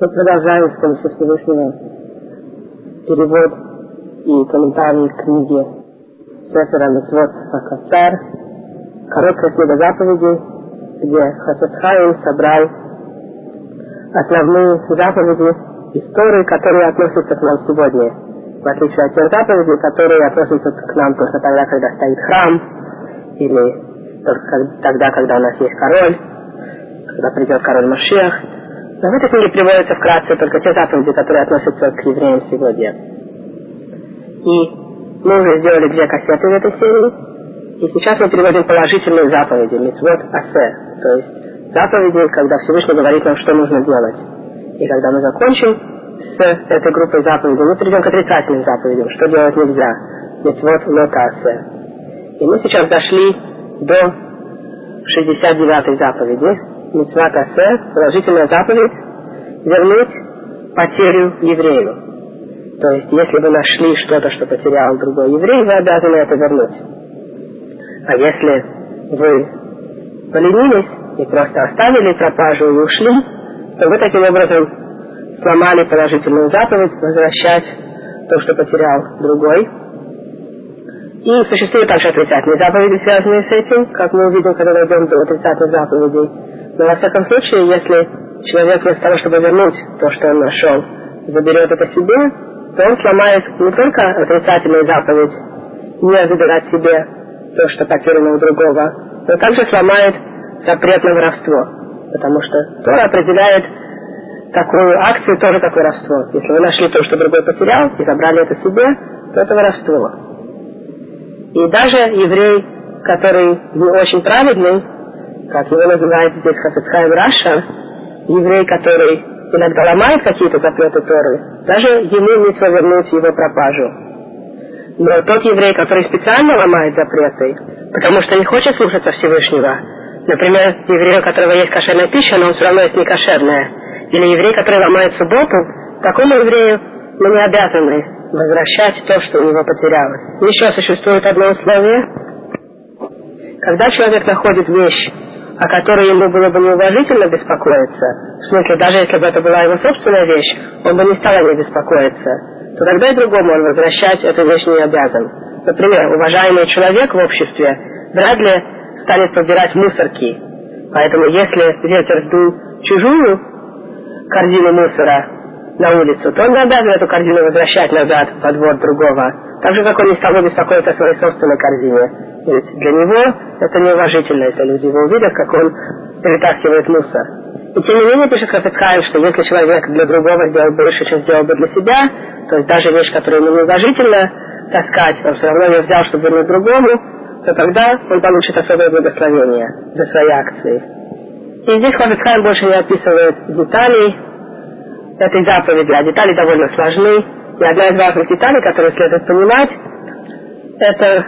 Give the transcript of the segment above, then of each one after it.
Мы продолжаем с помощью Всевышнего. Перевод и комментарии к книге. Сефера Митцвот Акацар, короткая книга заповедей, где Хасадхайм собрал основные заповеди истории, которые относятся к нам сегодня. В отличие от тех заповедей, которые относятся к нам только тогда, когда стоит храм, или только тогда, когда у нас есть король, когда придет король Машех, но в этой книге приводятся вкратце только те заповеди, которые относятся к евреям сегодня. И мы уже сделали две кассеты в этой серии, и сейчас мы переводим положительные заповеди, митцвот асе, то есть заповеди, когда Всевышний говорит нам, что нужно делать. И когда мы закончим с этой группой заповедей, мы перейдем к отрицательным заповедям, что делать нельзя. Митцвот лота асе. И мы сейчас дошли до 69-й заповеди, Митцват Асе, положительная заповедь, вернуть потерю еврею. То есть, если вы нашли что-то, что потерял другой еврей, вы обязаны это вернуть. А если вы поленились и просто оставили пропажу и ушли, то вы таким образом сломали положительную заповедь возвращать то, что потерял другой. И существуют также отрицательные заповеди, связанные с этим, как мы увидим, когда дойдем до отрицательных заповедей. Но во всяком случае, если человек вместо того, чтобы вернуть то, что он нашел, заберет это себе, то он сломает не только отрицательную заповедь, не забирать себе то, что потеряно у другого, но также сломает запрет на воровство. Потому что Тора определяет такую акцию тоже как воровство. Если вы нашли то, что другой потерял, и забрали это себе, то это воровство. И даже еврей, который не очень праведный, как его называют здесь Хафицхайм Раша, еврей, который иногда ломает какие-то запреты Торы, даже ему не вернуть его пропажу. Но тот еврей, который специально ломает запреты, потому что не хочет слушаться Всевышнего, например, еврей, у которого есть кошерная пища, но он все равно есть не кошерная, или еврей, который ломает субботу, такому еврею мы не обязаны возвращать то, что у него потерялось. Еще существует одно условие. Когда человек находит вещь, о которой ему было бы неуважительно беспокоиться, в смысле, даже если бы это была его собственная вещь, он бы не стал о ней беспокоиться, то тогда и другому он возвращать эту вещь не обязан. Например, уважаемый человек в обществе вряд ли станет подбирать мусорки. Поэтому если ветер сдул чужую корзину мусора на улицу, то он обязан эту корзину возвращать назад во двор другого. Так же, как он не стал бы беспокоиться о своей собственной корзине. Ведь для него это неуважительно, если люди его увидят, как он перетаскивает мусор. И тем не менее пишет Хафицхайм, что если человек для другого сделал больше, чем сделал бы для себя, то есть даже вещь, которую ему неуважительно таскать, он все равно ее взял, чтобы вернуть другому, то тогда он получит особое благословение за свои акции. И здесь Хафицхайм больше не описывает деталей этой заповеди, а детали довольно сложны. И одна из важных деталей, которую следует понимать, это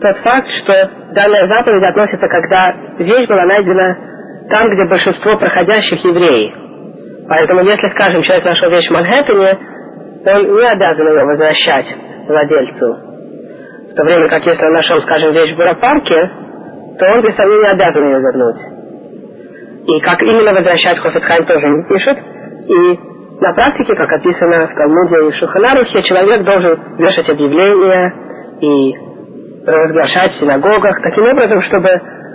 тот факт, что данная заповедь относится, когда вещь была найдена там, где большинство проходящих евреи. Поэтому, если, скажем, человек нашел вещь в Манхэттене, он не обязан ее возвращать владельцу. В то время как если он нашел, скажем, вещь в Буропарке, то он без сомнения обязан ее вернуть. И как именно возвращать Хофетхайм тоже не пишет. И на практике, как описано в Талмуде и Шуханарухе, человек должен вешать объявления и разглашать в синагогах, таким образом, чтобы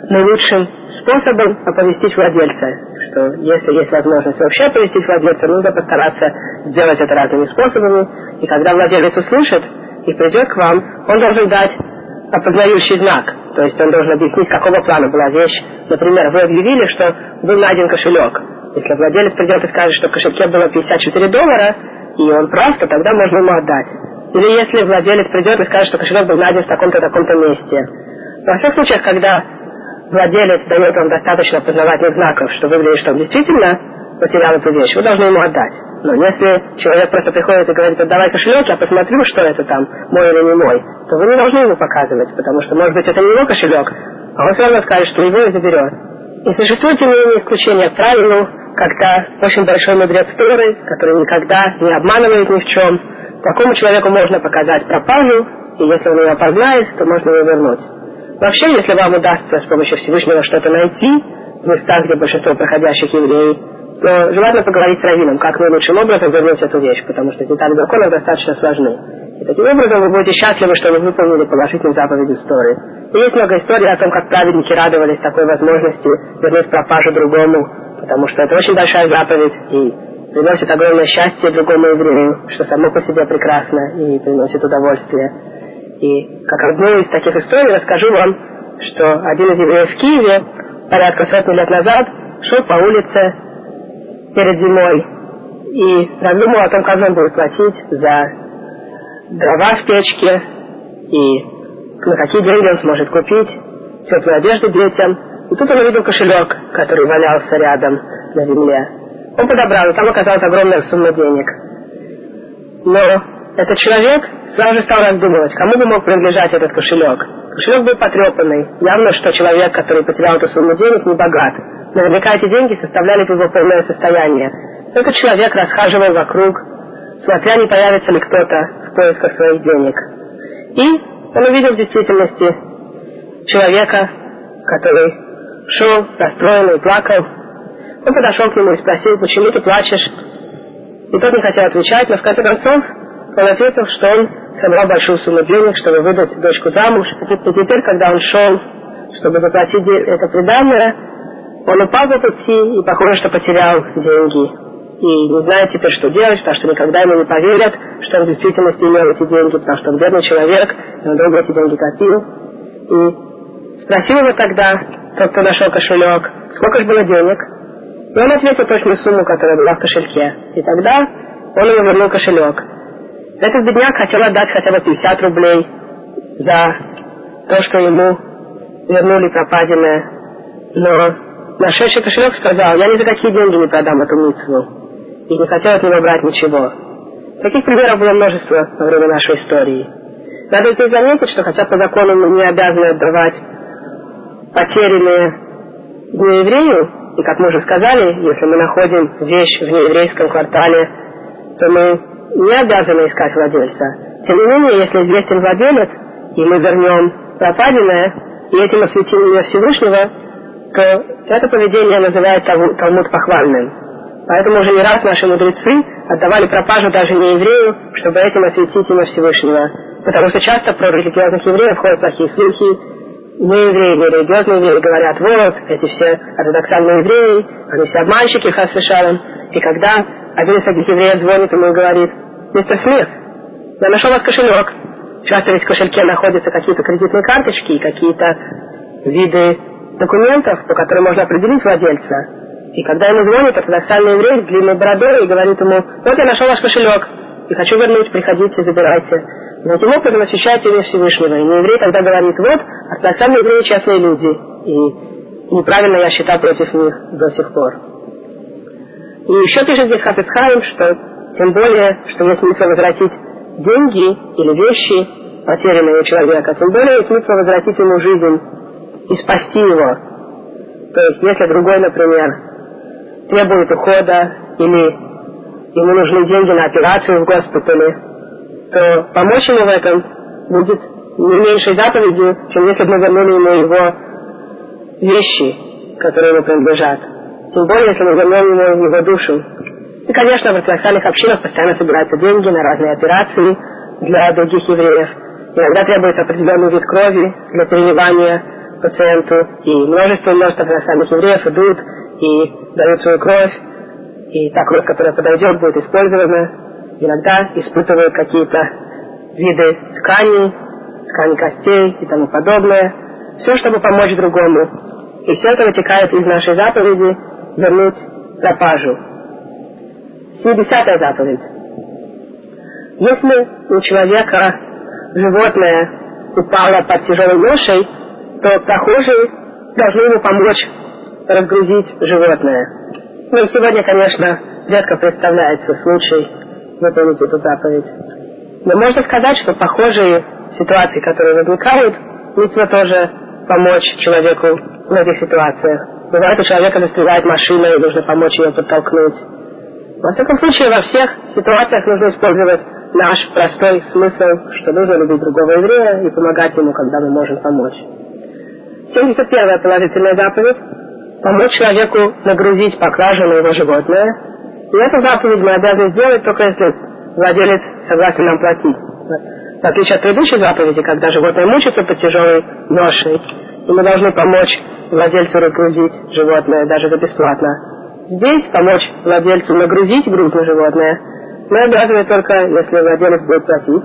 наилучшим способом оповестить владельца, что если есть возможность вообще оповестить владельца, нужно постараться сделать это разными способами, и когда владелец услышит и придет к вам, он должен дать опознающий знак, то есть он должен объяснить, какого плана была вещь. Например, вы объявили, что был найден кошелек. Если владелец придет и скажет, что в кошельке было 54 доллара, и он просто, тогда можно ему отдать. Или если владелец придет и скажет, что кошелек был найден в таком-то, таком-то месте. Во всех случаях, когда владелец дает вам достаточно познавательных знаков, что выглядит, что он действительно потерял эту вещь, вы должны ему отдать. Но если человек просто приходит и говорит, отдавай кошелек, я посмотрю, что это там, мой или не мой, то вы не должны ему показывать, потому что, может быть, это не его кошелек, а он все равно скажет, что его и заберет. И существует, не менее, исключение правилу, когда очень большой мудрец Торы, который никогда не обманывает ни в чем, Такому человеку можно показать пропажу, и если он ее опознает, то можно ее вернуть. Вообще, если вам удастся с помощью Всевышнего что-то найти в местах, где большинство проходящих евреев, но желательно поговорить с раввином, как наилучшим образом вернуть эту вещь, потому что детали закона достаточно сложны. И таким образом вы будете счастливы, что вы выполнили положительную заповедь истории. И есть много историй о том, как праведники радовались такой возможности вернуть пропажу другому, потому что это очень большая заповедь и приносит огромное счастье другому еврею, что само по себе прекрасно и приносит удовольствие. И как одну из таких историй расскажу вам, что один из евреев в Киеве порядка сотни лет назад шел по улице перед зимой и раздумал о том, как он будет платить за дрова в печке и на какие деньги он сможет купить теплую одежду детям. И тут он увидел кошелек, который валялся рядом на земле. Он подобрал, и там оказалась огромная сумма денег. Но этот человек сразу же стал раздумывать, кому бы мог принадлежать этот кошелек. Кошелек был потрепанный. Явно, что человек, который потерял эту сумму денег, не богат. Наверняка эти деньги составляли его полное состояние. Этот человек расхаживал вокруг, смотря не появится ли кто-то в поисках своих денег. И он увидел в действительности человека, который шел расстроенный, плакал. Он подошел к нему и спросил, почему ты плачешь? И тот не хотел отвечать, но в конце концов он ответил, что он собрал большую сумму денег, чтобы выдать дочку замуж. И теперь, когда он шел, чтобы заплатить это приданное, он упал по пути и, похоже, что потерял деньги. И не знает теперь, что делать, потому что никогда ему не поверят, что он в действительности имел эти деньги, потому что он бедный человек, и он долго эти деньги копил. И спросил его тогда, тот, кто нашел кошелек, сколько же было денег. И он ответил точную сумму, которая была в кошельке. И тогда он ему вернул кошелек. Этот бедняк хотел отдать хотя бы 50 рублей за то, что ему вернули пропаденное. Но нашедший кошелек сказал, я ни за какие деньги не продам эту митцву. И не хотел от него брать ничего. Таких примеров было множество во время нашей истории. Надо здесь заметить, что хотя по закону мы не обязаны отдавать потерянные нееврею, и как мы уже сказали, если мы находим вещь в нееврейском квартале, то мы не обязаны искать владельца. Тем не менее, если известен владелец, и мы вернем пропаденное, и этим осветим имя Всевышнего, то это поведение называет Талмуд похвальным. Поэтому уже не раз наши мудрецы отдавали пропажу даже не еврею, чтобы этим осветить имя Всевышнего. Потому что часто про религиозных евреев ходят плохие слухи, не евреи, не религиозные евреи говорят, вот, эти все ортодоксальные евреи, они все обманщики, хасвешалом. И когда один из таких евреев звонит ему и говорит, мистер Смит, я нашел вас кошелек. Часто ведь в кошельке находятся какие-то кредитные карточки и какие-то виды документов, по которым можно определить владельца. И когда ему звонит ортодоксальный еврей с длинной бородой и говорит ему, вот я нашел ваш кошелек, и хочу вернуть, приходите, забирайте. И таким образом освещает имя Всевышнего. И еврей тогда говорит, вот, ортодоксальные евреи честные люди. И неправильно я считал против них до сих пор. И еще пишет здесь Хафицхайм, что тем более, что есть смысл возвратить деньги или вещи, потерянные у человека, тем более есть смысл возвратить ему жизнь и спасти его. То есть, если другой, например, требует ухода или ему нужны деньги на операцию в госпитале, то помочь ему в этом будет не меньшей заповедью, чем если бы мы вернули ему его вещи, которые ему принадлежат. Тем более, если мы вернем ему его душу. И, конечно, в ортодоксальных общинах постоянно собираются деньги на разные операции для других евреев. Иногда требуется определенный вид крови для переливания пациенту, и множество множество ортодоксальных евреев идут и дают свою кровь, и та кровь, которая подойдет, будет использована. Иногда испытывают какие-то виды тканей, ткани костей и тому подобное. Все, чтобы помочь другому. И все это вытекает из нашей заповеди вернуть пропажу. 70 заповедь. Если у человека животное упало под тяжелой ношей, то прохожие должны ему помочь разгрузить животное. Ну и сегодня, конечно, редко представляется случай выполнить эту заповедь. Но можно сказать, что похожие ситуации, которые возникают, нужно тоже помочь человеку в этих ситуациях. Бывает, у человека застревает машина, и нужно помочь ее подтолкнуть. Во всяком случае, во всех ситуациях нужно использовать наш простой смысл, что нужно любить другого еврея и помогать ему, когда мы можем помочь. 71-я положительная заповедь. помочь человеку нагрузить поклажу на его животное. И эту заповедь мы обязаны сделать только если владелец согласен нам платить. В отличие от предыдущей заповеди, когда животное мучится под тяжелой ношей, и мы должны помочь владельцу разгрузить животное даже за бесплатно. Здесь помочь владельцу нагрузить груз на животное мы обязаны только, если владелец будет платить.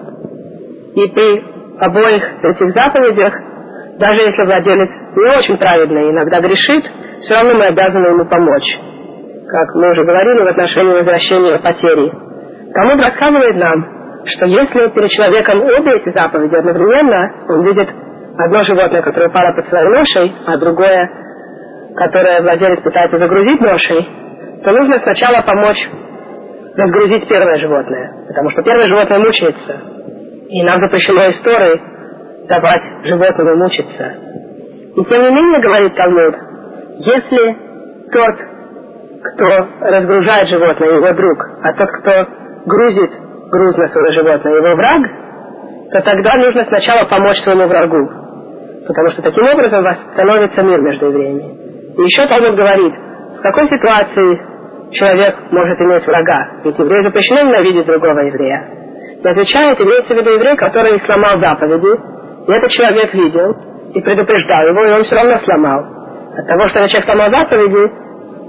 И при обоих этих заповедях, даже если владелец не очень праведный, иногда грешит, все равно мы обязаны ему помочь. Как мы уже говорили в отношении возвращения потери. Талмуд рассказывает нам, что если перед человеком обе эти заповеди одновременно, он видит одно животное, которое упало под своей ношей, а другое, которое владелец пытается загрузить ношей, то нужно сначала помочь разгрузить первое животное, потому что первое животное мучается. И нам запрещено историей давать животному мучиться. И тем не менее, говорит Талмуд, если тот, кто разгружает животное, его друг, а тот, кто грузит груз на свое животное, его враг, то тогда нужно сначала помочь своему врагу. Потому что таким образом восстановится мир между евреями. И еще Талмуд говорит, в какой ситуации человек может иметь врага? Ведь еврею запрещено ненавидеть другого еврея. И отвечает, имеется в виду еврей, который сломал заповеди, и этот человек видел, и предупреждал его, и он все равно сломал. От того, что человек сломал заповеди,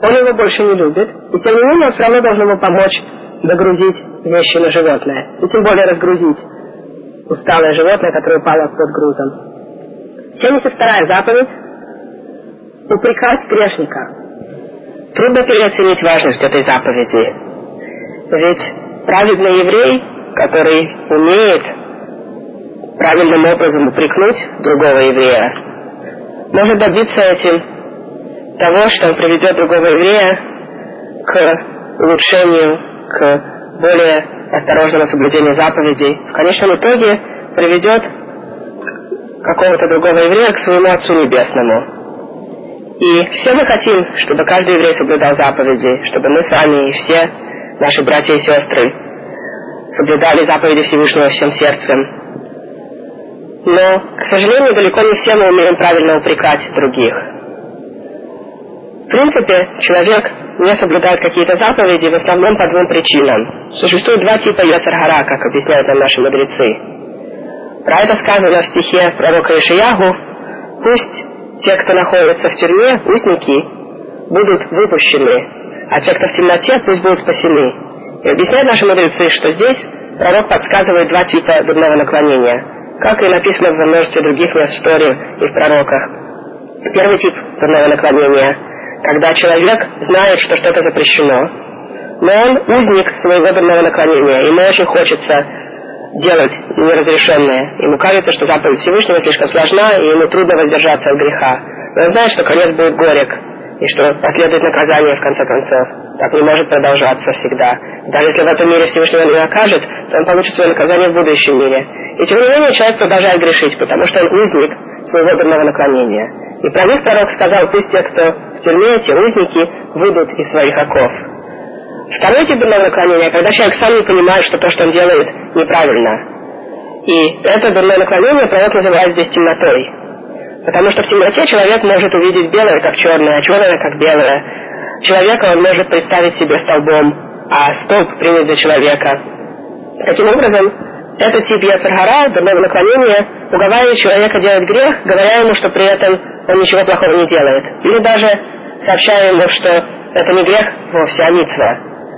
он его больше не любит, и тем не менее он все равно должен ему помочь догрузить вещи на животное, и тем более разгрузить усталое животное, которое упало под грузом. 72 заповедь – упрекать грешника. Трудно переоценить важность этой заповеди. Ведь праведный еврей, который умеет правильным образом упрекнуть другого еврея, может добиться этим того, что он приведет другого еврея к улучшению, к более осторожному соблюдению заповедей. В конечном итоге приведет какого-то другого еврея к своему Отцу Небесному. И все мы хотим, чтобы каждый еврей соблюдал заповеди, чтобы мы с вами и все наши братья и сестры соблюдали заповеди Всевышнего всем сердцем. Но, к сожалению, далеко не все мы умеем правильно упрекать других. В принципе, человек не соблюдает какие-то заповеди в основном по двум причинам. Существует два типа Йоцергара, как объясняют нам наши мудрецы. Про это сказано в стихе пророка Ишиягу «Пусть те, кто находится в тюрьме, узники, будут выпущены, а те, кто в темноте, пусть будут спасены. И объясняют наши мудрецы, что здесь пророк подсказывает два типа дурного наклонения, как и написано в множестве других мест в Торе и в пророках. Первый тип дурного наклонения, когда человек знает, что что-то запрещено, но он узник своего дурного наклонения, ему очень хочется делать неразрешенное. Ему кажется, что заповедь Всевышнего слишком сложна, и ему трудно воздержаться от греха. Но он знает, что конец будет горек, и что последует наказание в конце концов. Так не может продолжаться всегда. Даже если в этом мире Всевышнего не накажет, то он получит свое наказание в будущем мире. И тем не менее человек продолжает грешить, потому что он узник своего дурного наклонения. И про них пророк сказал, пусть те, кто в тюрьме, эти узники, выйдут из своих оков. Второй тип дурного наклонения, когда человек сам не понимает, что то, что он делает, неправильно. И это дурное наклонение пророк называет здесь темнотой. Потому что в темноте человек может увидеть белое как черное, а черное как белое. Человека он может представить себе столбом, а столб принять за человека. Таким образом, этот тип яцергара, дурного наклонения, уговаривает человека делать грех, говоря ему, что при этом он ничего плохого не делает. Или даже сообщая ему, что это не грех вовсе, а митцва.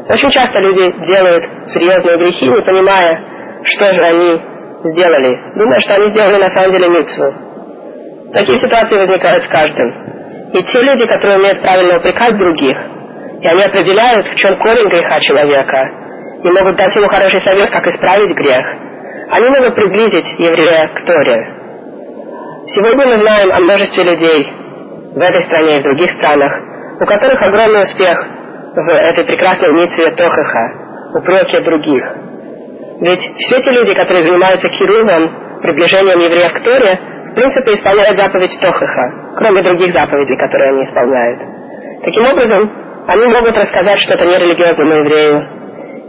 Очень часто люди делают серьезные грехи, не понимая, что же они сделали, думая, что они сделали на самом деле митцву. Такие ситуации возникают с каждым. И те люди, которые умеют правильно упрекать других, и они определяют, в чем корень греха человека, и могут дать ему хороший совет, как исправить грех, они могут приблизить еврея к Торе. Сегодня мы знаем о множестве людей в этой стране и в других странах, у которых огромный успех в этой прекрасной митве Тохаха, упреки других. Ведь все те люди, которые занимаются кирувом, приближением евреев к Торе, в принципе исполняют заповедь Тохаха, кроме других заповедей, которые они исполняют. Таким образом, они могут рассказать что-то нерелигиозному еврею,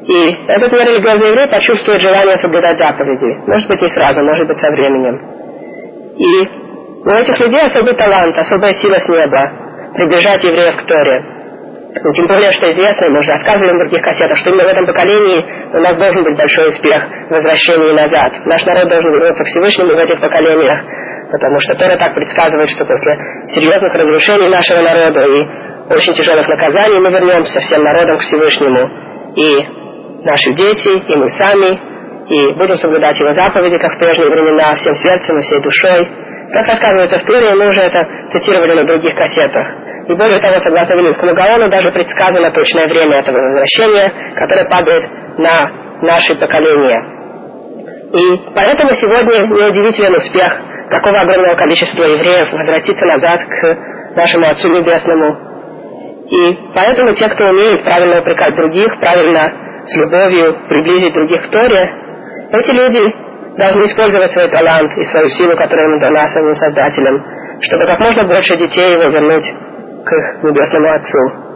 и этот нерелигиозный еврей почувствует желание соблюдать заповеди. Может быть, не сразу, может быть, со временем. И у этих людей особый талант, особая сила с неба приближать евреев к Торе. Ну, тем более, что известно, мы уже рассказывали в других кассетах, что именно в этом поколении у нас должен быть большой успех в возвращении назад. Наш народ должен вернуться к Всевышнему в этих поколениях, потому что Тора так предсказывает, что после серьезных разрушений нашего народа и очень тяжелых наказаний мы вернемся всем народом к Всевышнему. И наши дети, и мы сами, и будем соблюдать его заповеди, как в прежние времена, всем сердцем и всей душой. Как рассказывается в Торе, мы уже это цитировали на других кассетах. И более того, согласно Вилинскому Гаону, даже предсказано точное время этого возвращения, которое падает на наши поколения. И поэтому сегодня неудивителен успех такого огромного количества евреев возвратиться назад к нашему Отцу Небесному. И поэтому те, кто умеет правильно упрекать других, правильно с любовью приблизить других к Торе, эти люди должны использовать свой талант и свою силу, которая ему дана самим Создателем, чтобы как можно больше детей его вернуть к Небесному Отцу.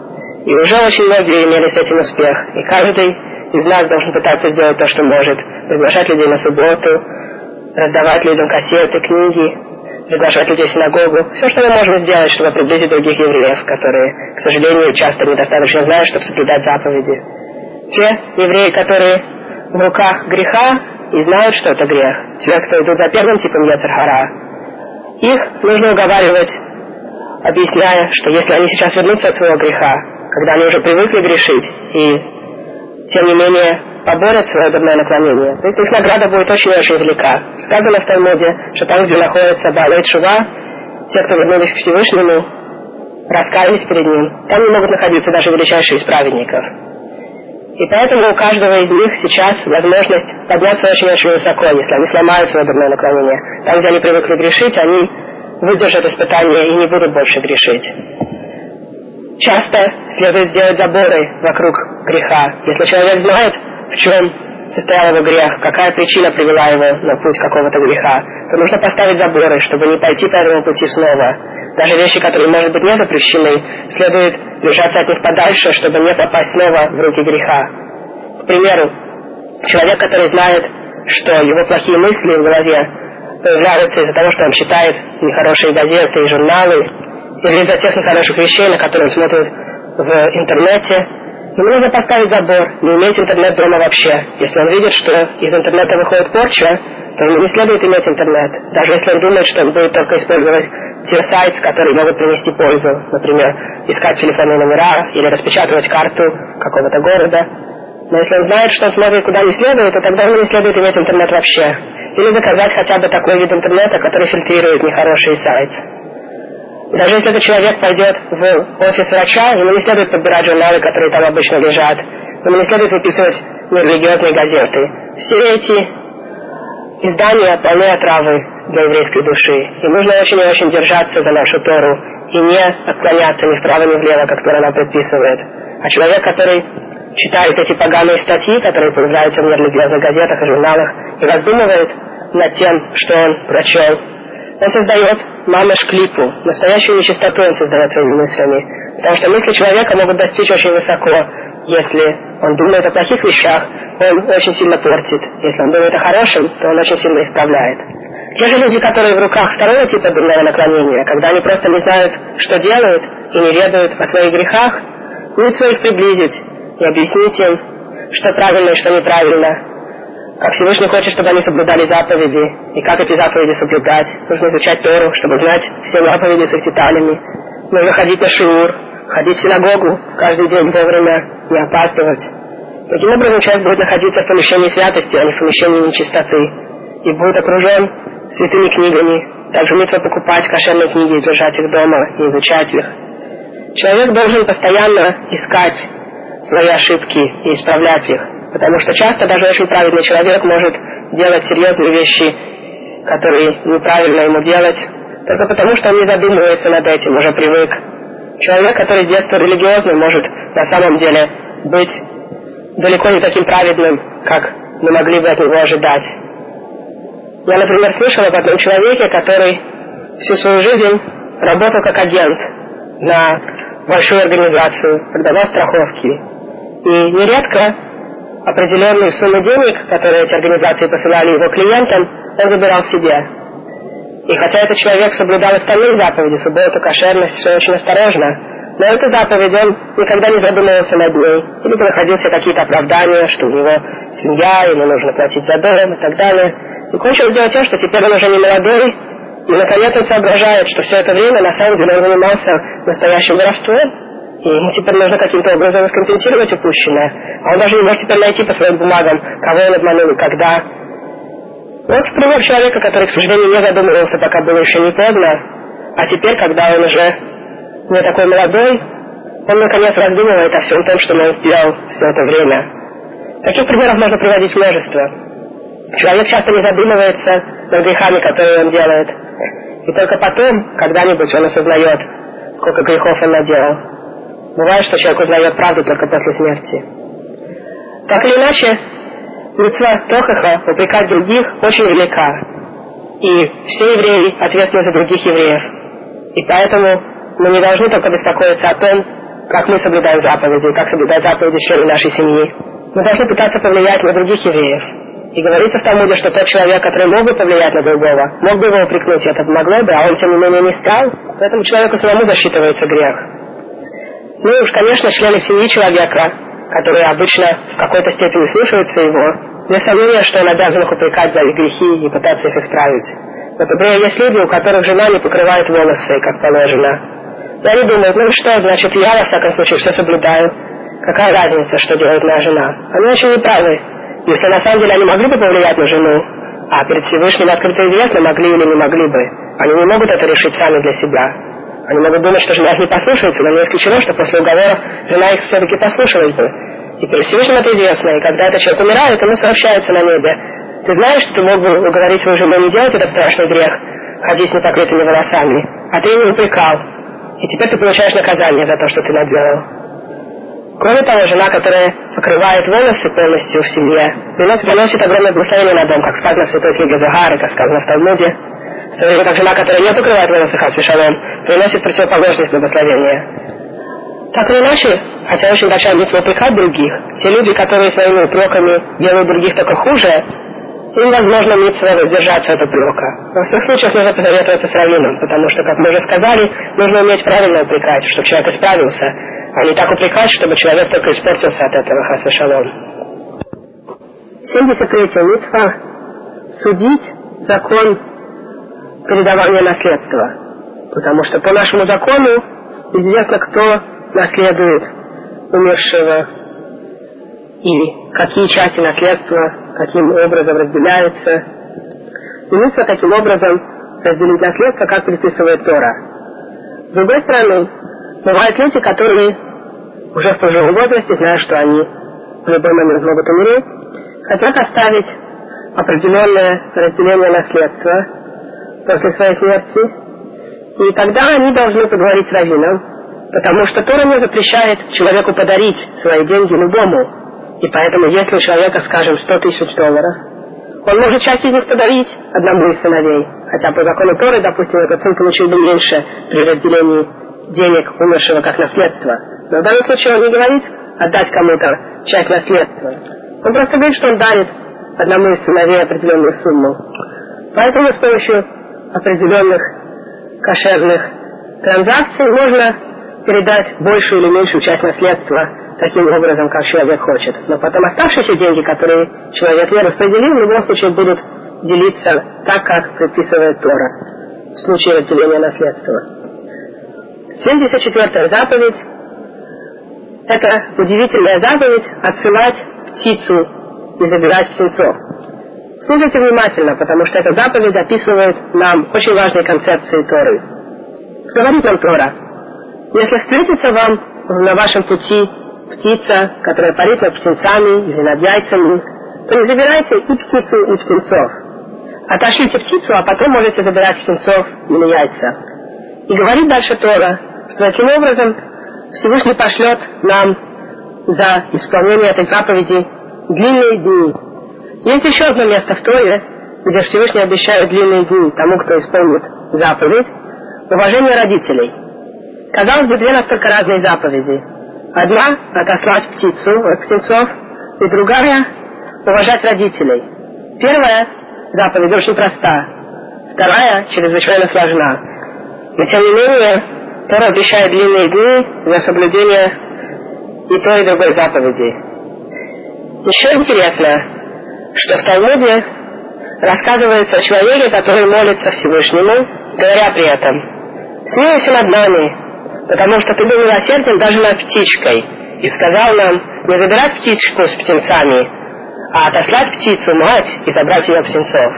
И уже очень многие имели с этим успех, и каждый из нас должен пытаться сделать то, что может. Приглашать людей на субботу, раздавать людям кассеты, книги, приглашать людей в синагогу. Все, что мы можем сделать, чтобы приблизить других евреев, которые, к сожалению, часто недостаточно знают, чтобы соблюдать заповеди. Те евреи, которые в руках греха и знают, что это грех. Те, кто идут за первым типом Яцерхара, их нужно уговаривать, объясняя, что если они сейчас вернутся от своего греха, когда они уже привыкли грешить, и тем не менее поборят свое дурное наклонение, то их награда будет очень-очень велика. Сказано в Талмуде, что там, где находится Балет Шува, те, кто вернулись к Всевышнему, раскаялись перед ним, там не могут находиться даже величайшие из праведников. И поэтому у каждого из них сейчас возможность подняться очень-очень высоко, если они сломают свое дурное наклонение. Там, где они привыкли грешить, они выдержат испытание и не будут больше грешить. Часто следует сделать заборы вокруг греха. Если человек знает, в чем состоял его грех, какая причина привела его на путь какого-то греха, то нужно поставить заборы, чтобы не пойти по этому пути снова. Даже вещи, которые, может быть, не запрещены, следует держаться от них подальше, чтобы не попасть снова в руки греха. К примеру, человек, который знает, что его плохие мысли в голове появляются из-за того, что он читает нехорошие газеты и журналы, или из-за тех нехороших вещей, на которые он смотрит в интернете, Ему нужно поставить забор, не иметь интернет дома вообще. Если он видит, что из интернета выходит порча, то ему не следует иметь интернет. Даже если он думает, что он будет только использовать те сайты, которые могут принести пользу. Например, искать телефонные номера или распечатывать карту какого-то города. Но если он знает, что он смотрит куда не следует, то тогда ему не следует иметь интернет вообще. Или заказать хотя бы такой вид интернета, который фильтрирует нехорошие сайты. Даже если этот человек пойдет в офис врача, ему не следует подбирать журналы, которые там обычно лежат. Ему не следует выписывать нерелигиозные газеты. Все эти издания полны отравы для еврейской души. И нужно очень и очень держаться за нашу Тору и не отклоняться ни вправо, ни влево, как Тора нам предписывает. А человек, который читает эти поганые статьи, которые появляются в нерелигиозных газетах и журналах, и раздумывает над тем, что он прочел, он создает мамаш клипу, настоящую нечистоту он создает своими мыслями. Потому что мысли человека могут достичь очень высоко. Если он думает о плохих вещах, он очень сильно портит. Если он думает о хорошем, то он очень сильно исправляет. Те же люди, которые в руках второго типа дурного наклонения, когда они просто не знают, что делают, и не ведают о своих грехах, лучше их приблизить и объяснить им, что правильно и что неправильно, как Всевышний хочет, чтобы они соблюдали заповеди. И как эти заповеди соблюдать? Нужно изучать Тору, чтобы знать все заповеди с их деталями. Нужно ходить на шиур, ходить в синагогу каждый день вовремя, не опаздывать. Таким образом, человек будет находиться в помещении святости, а не в помещении нечистоты. И будет окружен святыми книгами. Также митва покупать кошерные книги и держать их дома, и изучать их. Человек должен постоянно искать свои ошибки и исправлять их. Потому что часто даже очень праведный человек может делать серьезные вещи, которые неправильно ему делать, только потому что он не задумывается над этим, уже привык. Человек, который с детства религиозный, может на самом деле быть далеко не таким праведным, как мы могли бы от него ожидать. Я, например, слышал об одном человеке, который всю свою жизнь работал как агент на большую организацию, продавал страховки. И нередко определенную сумму денег, которые эти организации посылали его клиентам, он забирал себе. И хотя этот человек соблюдал остальные заповеди, субботу, кошерность, все очень осторожно, но эту заповедь он никогда не задумывался над ней. Или находился какие-то оправдания, что у него семья, ему нужно платить за дом и так далее. И кончилось дело тем, что теперь он уже не молодой, и наконец он соображает, что все это время на самом деле он занимался настоящим воровством, ему теперь нужно каким-то образом скомпенсировать упущенное. А он даже не может теперь найти по своим бумагам, кого он обманул и когда. Вот пример человека, который, к сожалению, не задумывался, пока было еще не поздно, а теперь, когда он уже не такой молодой, он наконец раздумывает о всем том, что он сделал все это время. Таких примеров можно приводить множество. Человек часто не задумывается над грехами, которые он делает. И только потом, когда-нибудь он осознает, сколько грехов он наделал. Бывает, что человек узнает правду только после смерти. Так или иначе, митцва Тохаха упрекать других очень велика. И все евреи ответственны за других евреев. И поэтому мы не должны только беспокоиться о том, как мы соблюдаем заповеди, как соблюдать заповеди члены нашей семьи. Мы должны пытаться повлиять на других евреев. И говорится в Талмуде, что тот человек, который мог бы повлиять на другого, мог бы его упрекнуть, это помогло бы, а он, тем не менее, не стал, поэтому человеку самому засчитывается грех. Ну и уж, конечно, члены семьи человека, которые обычно в какой-то степени слушаются его, без сомнения, что он обязан их упрекать за их грехи и пытаться их исправить. Например, есть люди, у которых жена не покрывает волосы, как положено. И они думают, ну что, значит, я, во всяком случае, все соблюдаю. Какая разница, что делает моя жена? Они очень неправы. Если на самом деле они могли бы повлиять на жену, а перед Всевышним открыто известно, могли или не могли бы, они не могут это решить сами для себя. Они могут думать, что жена их не послушается, но не исключено, что после уговоров жена их все-таки послушалась бы. И перед Всевышним это известно, и когда этот человек умирает, ему сообщается на небе. Ты знаешь, что ты мог бы уговорить свою жену не делать этот страшный грех, ходить с непокрытыми волосами, а ты ее упрекал. И теперь ты получаешь наказание за то, что ты наделал. Кроме того, жена, которая покрывает волосы полностью в семье, приносит огромное благословение на дом, как сказано в Святой книге Загары, как сказано в Талмуде. В то время как жена, которая не покрывает волосы Хасвишалом, приносит противоположность благословения. Так или иначе, хотя очень большая битва упрекать других, те люди, которые своими упреками делают других только хуже, им, возможно, митцва воздержаться от упрека. Во всех случаях нужно посоветоваться с раввином, потому что, как мы уже сказали, нужно уметь правильно упрекать, чтобы человек исправился, а не так упрекать, чтобы человек только испортился от этого, хаса шалом. 73-я митцва – судить закон передавания наследства. Потому что по нашему закону известно, кто наследует умершего и какие части наследства каким образом разделяются. И мысль таким образом разделить наследство, как предписывает Тора. С другой стороны, бывают люди, которые уже в пожилом возрасте, зная, что они в любой момент могут умереть, хотят оставить определенное разделение наследства после своей смерти, и тогда они должны поговорить с раввином, потому что Тора не запрещает человеку подарить свои деньги любому, и поэтому, если у человека, скажем, 100 тысяч долларов, он может часть из них подарить одному из сыновей. Хотя по закону Торы, допустим, этот сын получил бы меньше при разделении денег умершего как наследство. Но в данном случае он не говорит отдать кому-то часть наследства. Он просто говорит, что он дарит одному из сыновей определенную сумму. Поэтому с помощью определенных кошерных транзакций можно передать большую или меньшую часть наследства таким образом, как человек хочет. Но потом оставшиеся деньги, которые человек не распределил, в любом случае будут делиться так, как предписывает Тора в случае разделения наследства. 74-я заповедь – это удивительная заповедь отсылать птицу и забирать птенцов. Слушайте внимательно, потому что эта заповедь описывает нам очень важные концепции Торы. Говорит нам Тора, если встретится вам на вашем пути птица, которая парит над птенцами или над яйцами, то не забирайте и птицу, и птенцов. Отошлите птицу, а потом можете забирать птенцов или яйца. И говорит дальше Тора, что таким образом Всевышний пошлет нам за исполнение этой заповеди длинные дни. Есть еще одно место в Торе, где Всевышний обещает длинные дни тому, кто исполнит заповедь, уважение родителей. Казалось бы, две настолько разные заповеди – Одна – отослать птицу, птенцов, и другая – уважать родителей. Первая заповедь очень проста. Вторая чрезвычайно сложна. Но тем не менее, Тора обещает длинные дни за соблюдение и той, и другой заповеди. Еще интересно, что в Талмуде рассказывается о человеке, который молится Всевышнему, говоря при этом, «Смилуйся над нами, потому что ты был милосерден даже над птичкой, и сказал нам не забирать птичку с птенцами, а отослать птицу мать и забрать ее птенцов».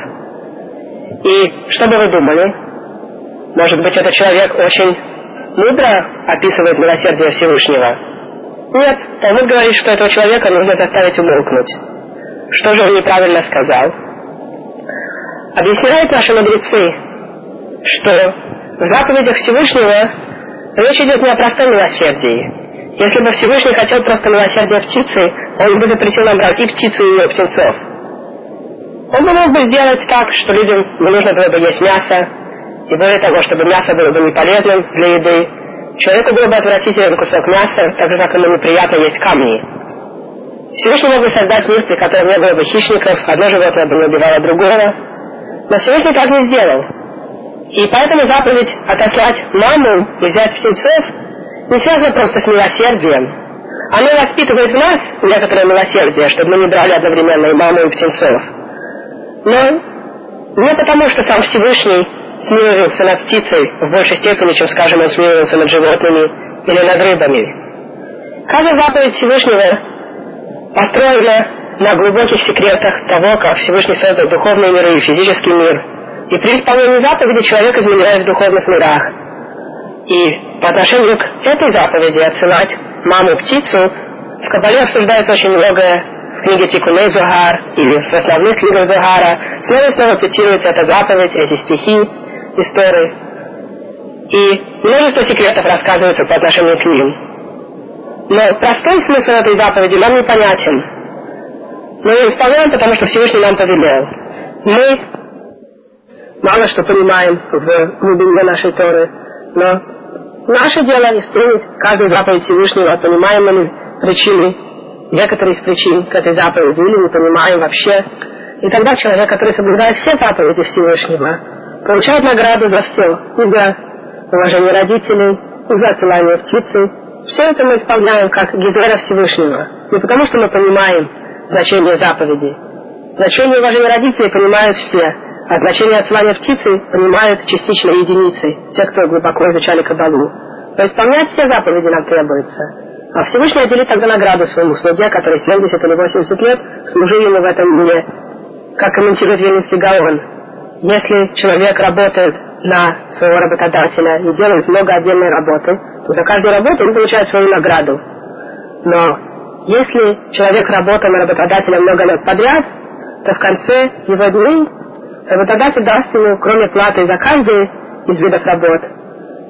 И что бы вы думали? Может быть, этот человек очень мудро описывает милосердие Всевышнего? Нет, Талмуд говорит, что этого человека нужно заставить умолкнуть. Что же он неправильно сказал? Объясняют наши мудрецы, что в заповедях Всевышнего речь идет не о простом милосердии. Если бы Всевышний хотел просто милосердия птицы, он бы запретил нам брать и птицу, и ее птенцов. Он бы мог бы сделать так, что людям не нужно было бы есть мясо, и более того, чтобы мясо было бы не полезным для еды, человеку было бы отвратителен кусок мяса, так же, как ему неприятно есть камни. Всевышний мог бы создать мир, при котором не было бы хищников, одно животное бы убивало другого, но Всевышний так не сделал. И поэтому заповедь отослать маму и взять птенцов не связана просто с милосердием. Оно воспитывает в нас некоторое милосердие, чтобы мы не брали одновременно и маму, и птенцов. Но не потому, что сам Всевышний смиловался над птицей в большей степени, чем, скажем, он смиловался над животными или над рыбами. Каждая заповедь Всевышнего построена на глубоких секретах того, как Всевышний создал духовные миры и физический мир. И при исполнении заповеди человек изменяет в духовных мирах. И по отношению к этой заповеди отсылать маму-птицу в Кабале обсуждается очень многое в книге Тикуней Зухар или в основных книгах Зухара. Снова и снова цитируется эта заповедь, эти стихи, истории. И множество секретов рассказывается по отношению к ним. Но простой смысл этой заповеди нам непонятен. Мы ее исполняем, потому что Всевышний нам повелел. Мы мало что понимаем в глубине нашей Торы, но наше дело исполнить каждую заповедь Всевышнего, понимаем мы причины, некоторые из причин к этой заповеди, или не понимаем вообще. И тогда человек, который соблюдает все заповеди Всевышнего, получает награду за все, и за уважение родителей, и за отсылание птицы. Все это мы исполняем как Гизера Всевышнего. Не потому, что мы понимаем значение заповедей. Значение уважения родителей понимают все, а значение отсылания птицы понимают частично единицы, те, кто глубоко изучали Кабалу. Но исполнять все заповеди нам требуется. А Всевышний отделит тогда награду своему слуге, который 70 или 80 лет служил ему в этом мире. Как комментирует Вильнинский Гаон, если человек работает на своего работодателя и делает много отдельной работы, то за каждую работу он получает свою награду. Но если человек работал на работодателя много лет подряд, то в конце его дней работодатель даст ему, кроме платы за каждый из видов работ,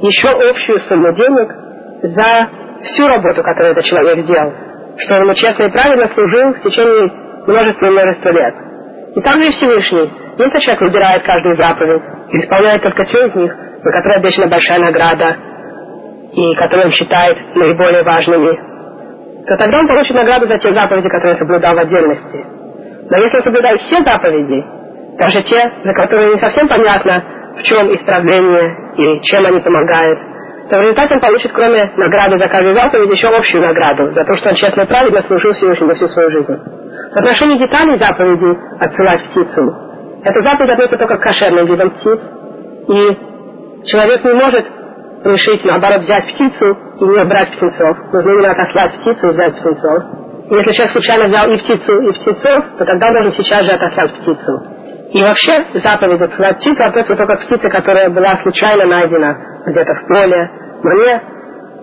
еще общую сумму денег за всю работу, которую этот человек сделал, что он честно и правильно служил в течение множества множества лет. И также и Всевышний. Если человек выбирает каждую заповедь и исполняет только те из них, на которые обещана большая награда, и которые он считает наиболее важными, то тогда он получит награду за те заповеди, которые соблюдал в отдельности. Но если он соблюдает все заповеди, даже те, за которые не совсем понятно, в чем исправление и чем они помогают, то в результате он получит, кроме награды за каждую заповедь, еще общую награду за то, что он честно и правильно служил Всевышнему всю свою жизнь. В отношении деталей заповеди отсылать птицу, эта заповедь относится только к кошерным видам птиц, и человек не может решить, наоборот, взять птицу и не брать птенцов. Нужно именно отослать птицу и взять птенцов. Если человек случайно взял и птицу, и птенцов, то тогда он должен сейчас же отослать птицу. И вообще заповедь птицу относится только к птице, которая была случайно найдена где-то в поле, но не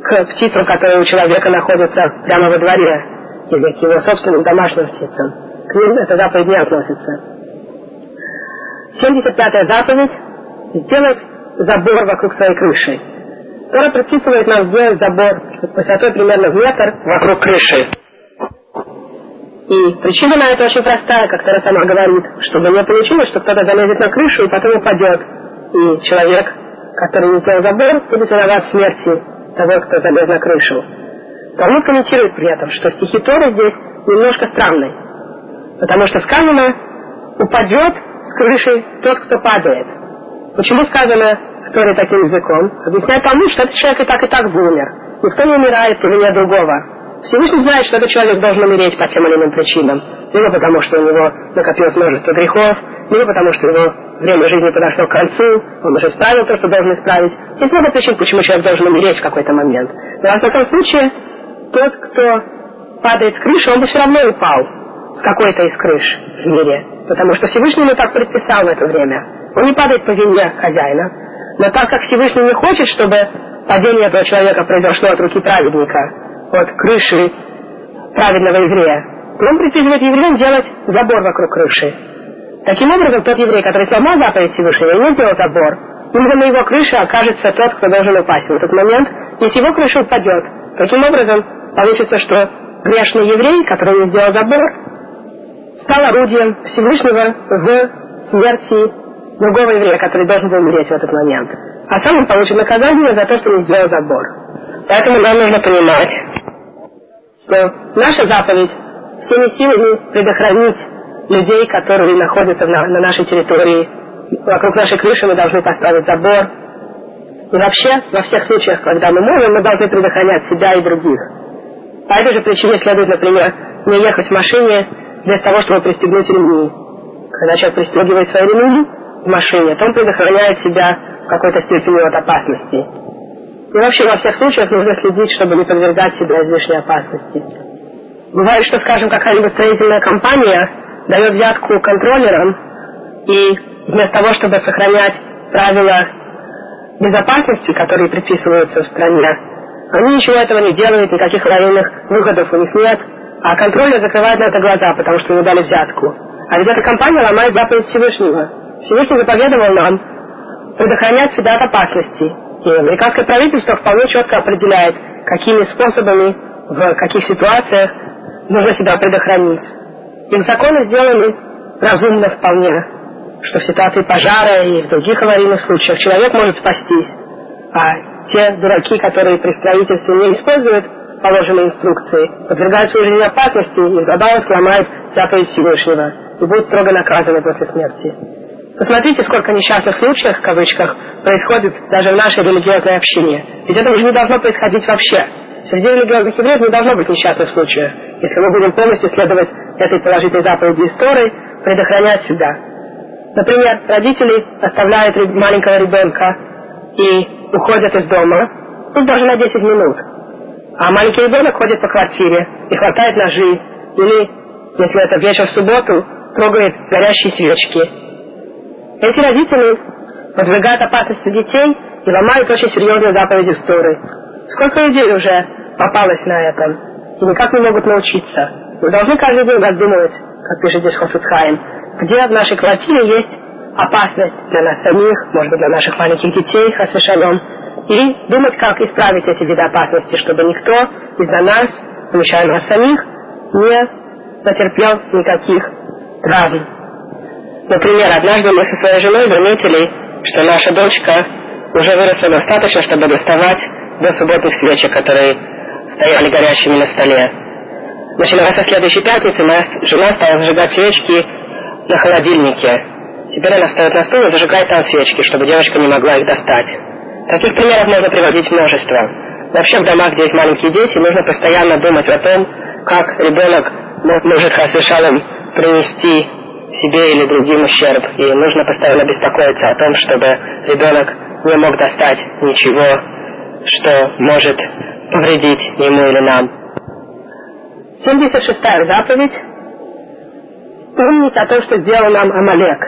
к птицам, которые у человека находятся прямо во дворе, или к его собственным домашним птицам. К ним эта заповедь не относится. 75-я заповедь – сделать забор вокруг своей крыши. Тора предписывает нам сделать забор высотой примерно в метр вокруг крыши. И причина на это очень простая, как Тора сама говорит, чтобы не получилось, что кто-то залезет на крышу и потом упадет. И человек, который не сделал забор, будет виноват в смерти того, кто залез на крышу. Талмуд комментирует при этом, что стихи Торы здесь немножко странные. Потому что сказано, упадет с крыши тот, кто падает. Почему сказано в Торе таким языком? Объясняет тому, что этот человек и так и так умер. Никто не умирает по вине другого. Всевышний знает, что этот человек должен умереть по тем или иным причинам. Либо потому, что у него накопилось множество грехов, либо потому, что его время жизни подошло к концу, он уже исправил то, что должен исправить. Есть много причин, почему человек должен умереть в какой-то момент. Но во всяком случае, тот, кто падает с крыши, он бы все равно упал с какой-то из крыш в мире. Потому что Всевышний ему так предписал в это время. Он не падает по вине хозяина. Но так как Всевышний не хочет, чтобы падение этого человека произошло от руки праведника, от крыши праведного еврея, то он предписывает евреям делать забор вокруг крыши. Таким образом, тот еврей, который сломал заповедь Всевышнего и не сделал забор, именно на его крыше окажется тот, кто должен упасть в этот момент, если его крыша упадет. Таким образом, получится, что грешный еврей, который не сделал забор, стал орудием Всевышнего в смерти другого еврея, который должен был умереть в этот момент. А сам он получит наказание за то, что не сделал забор. Поэтому нам нужно понимать, что наша заповедь всеми силами предохранить людей, которые находятся на, на нашей территории. Вокруг нашей крыши мы должны поставить забор. И вообще, во всех случаях, когда мы можем, мы должны предохранять себя и других. По этой же причине следует, например, не ехать в машине без того, чтобы пристегнуть ремни. Когда человек пристегивает свои ремни в машине, то он предохраняет себя в какой-то степени от опасности. И вообще во всех случаях нужно следить, чтобы не подвергать себя излишней опасности. Бывает, что, скажем, какая-нибудь строительная компания дает взятку контроллерам, и вместо того, чтобы сохранять правила безопасности, которые предписываются в стране, они ничего этого не делают, никаких аварийных выходов у них нет, а контроллер закрывает на это глаза, потому что ему дали взятку. А ведь эта компания ломает заповедь Всевышнего. Всевышний заповедовал нам предохранять себя от опасности. И американское правительство вполне четко определяет, какими способами, в каких ситуациях нужно себя предохранить. И законы сделаны разумно вполне, что в ситуации пожара и в других аварийных случаях человек может спастись, а те дураки, которые при строительстве не используют положенные инструкции, подвергают свою жизнь опасности и вдобавок ломают заповедь Всевышнего и будут строго наказаны после смерти. Посмотрите, сколько несчастных случаев, в кавычках, происходит даже в нашей религиозной общине. Ведь это уже не должно происходить вообще. Среди религиозных евреев не должно быть несчастных случаев, если мы будем полностью следовать этой положительной заповеди истории, предохранять себя. Например, родители оставляют маленького ребенка и уходят из дома, пусть даже на 10 минут. А маленький ребенок ходит по квартире и хватает ножи, или, если это вечер в субботу, трогает горящие свечки, эти родители подвергают опасности детей и ломают очень серьезные заповеди Торы. Сколько людей уже попалось на этом и никак не могут научиться. Мы должны каждый день раздумывать, как пишет здесь Хофицхайм, где в нашей квартире есть опасность для нас самих, может быть, для наших маленьких детей, хасвешалем, и думать, как исправить эти виды опасности, чтобы никто из-за нас, включая нас самих, не потерпел никаких травм. Например, однажды мы со своей женой заметили, что наша дочка уже выросла достаточно, чтобы доставать до субботных свечек, которые стояли горящими на столе. Начиная со следующей пятницы, моя жена стала зажигать свечки на холодильнике. Теперь она встает на стул и зажигает там свечки, чтобы девочка не могла их достать. Таких примеров можно приводить множество. Вообще в домах, где есть маленькие дети, нужно постоянно думать о том, как ребенок может хасвишалом принести себе или другим ущерб, и нужно постоянно беспокоиться о том, чтобы ребенок не мог достать ничего, что может повредить ему или нам. 76-я заповедь помнить о том, что сделал нам Амалек.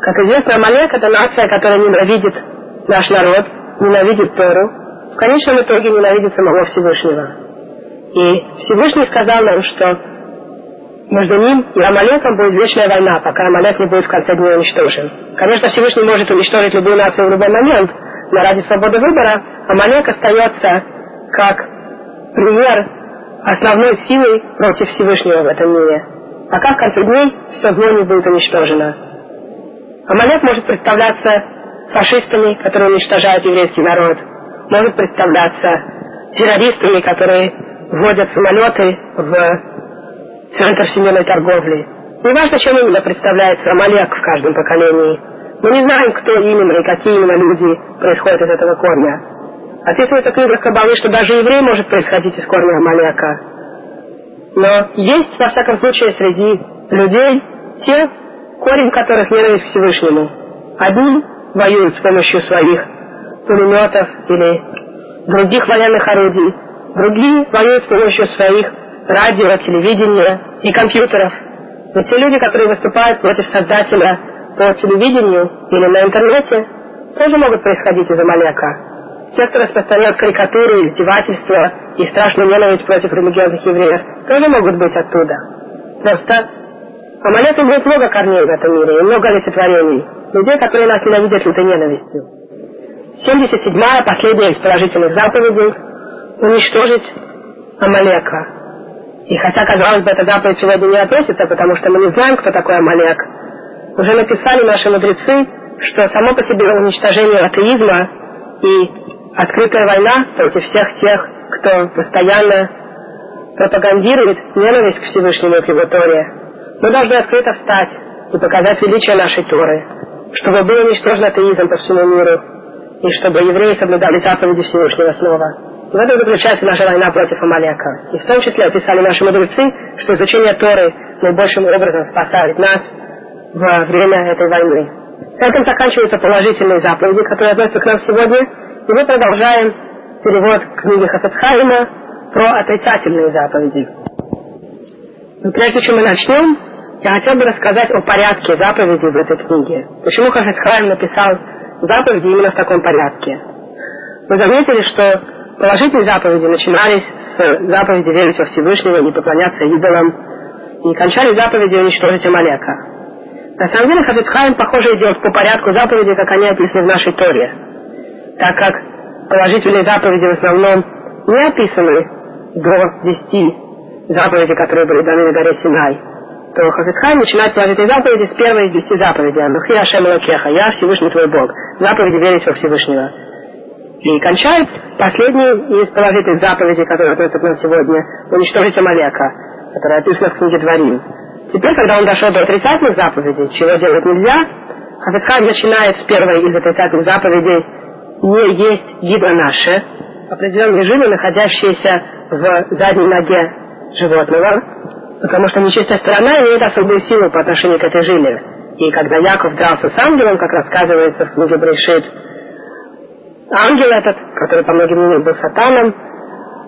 Как известно, Амалек это нация, которая ненавидит наш народ, ненавидит Тору, в конечном итоге ненавидит самого Всевышнего. И Всевышний сказал нам, что между ним и Амалеком будет вечная война, пока Амалек не будет в конце дня уничтожен. Конечно, Всевышний может уничтожить любую нацию в любой момент, но ради свободы выбора Амалек остается как пример основной силы против Всевышнего в этом мире. Пока в конце дней все зло не будет уничтожено. Амалек может представляться фашистами, которые уничтожают еврейский народ, может представляться террористами, которые вводят самолеты в центр всемирной торговли. Неважно, чем именно представляется Амалек в каждом поколении. Мы не знаем, кто именно и какие именно люди происходят из этого корня. Описывается в книгах Кабалы, что даже еврей может происходить из корня Амалека. Но есть, во всяком случае, среди людей те, корень которых ненависть к Всевышнему. Одни воюют с помощью своих пулеметов или других военных орудий, другие воюют с помощью своих радио, телевидения и компьютеров. Но те люди, которые выступают против Создателя по телевидению или на интернете, тоже могут происходить из Амалека. Те, кто распространяют карикатуры, издевательства и страшную ненависть против религиозных евреев, тоже могут быть оттуда. Просто Амалек имеет много корней в этом мире и много олицетворений. Людей, которые нас ненавидят лютой ненавистью. 77-я, последняя из положительных заповедей – уничтожить Амалека. И хотя, казалось бы, эта заповедь сегодня не относится, потому что мы не знаем, кто такой Амалек, уже написали наши мудрецы, что само по себе уничтожение атеизма и открытая война против всех тех, кто постоянно пропагандирует ненависть к Всевышнему и к его Торе, мы должны открыто встать и показать величие нашей Торы, чтобы был уничтожен атеизм по всему миру, и чтобы евреи соблюдали заповеди Всевышнего снова. В этом заключается наша война против Амалека. И в том числе описали наши мудрецы, что изучение Торы наибольшим образом спасает нас во время этой войны. На этом заканчиваются положительные заповеди, которые относятся к нам сегодня, и мы продолжаем перевод книги Хафетхайма про отрицательные заповеди. Но прежде чем мы начнем, я хотел бы рассказать о порядке заповедей в этой книге. Почему Хафетхайм написал заповеди именно в таком порядке. Мы заметили, что положительные заповеди начинались с заповеди верить во Всевышнего, не поклоняться идолам, и кончались заповеди уничтожить Амалека. На самом деле Хабитхайм, похоже, идет по порядку заповедей, как они описаны в нашей Торе, так как положительные заповеди в основном не описаны до десяти заповедей, которые были даны на горе Синай то Хафетхай начинает этой заповеди с первой из десяти заповедей. Анухи Ашем Лакеха, я Всевышний твой Бог. Заповеди верить во Всевышнего. И кончает последний из положительных заповедей, которые относятся к нам сегодня, уничтожить Амалека, которая описана в книге Дворим. Теперь, когда он дошел до отрицательных заповедей, чего делать нельзя, Хафетхай начинает с первой из отрицательных заповедей не есть гидро наше, определенные жилы, находящиеся в задней ноге животного, потому что нечистая сторона имеет особую силу по отношению к этой жиле. И когда Яков дрался с ангелом, как рассказывается в книге Брешит, ангел этот, который по многим мнениям был сатаном,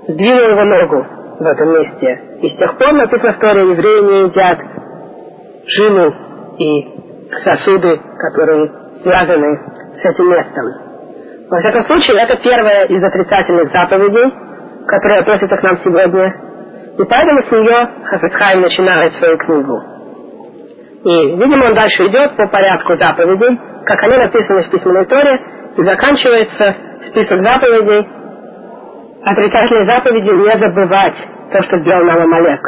сдвинул его ногу в этом месте. И с тех пор написано в Торе, евреи не едят жилу и сосуды, которые связаны с этим местом. Во всяком случае, это первая из отрицательных заповедей, которые относятся к нам сегодня – и поэтому с нее Хафетхайм начинает свою книгу. И, видимо, он дальше идет по порядку заповедей, как они написаны в письменной Торе, и заканчивается список заповедей, отрицательные заповеди не забывать то, что сделал нам Амалек.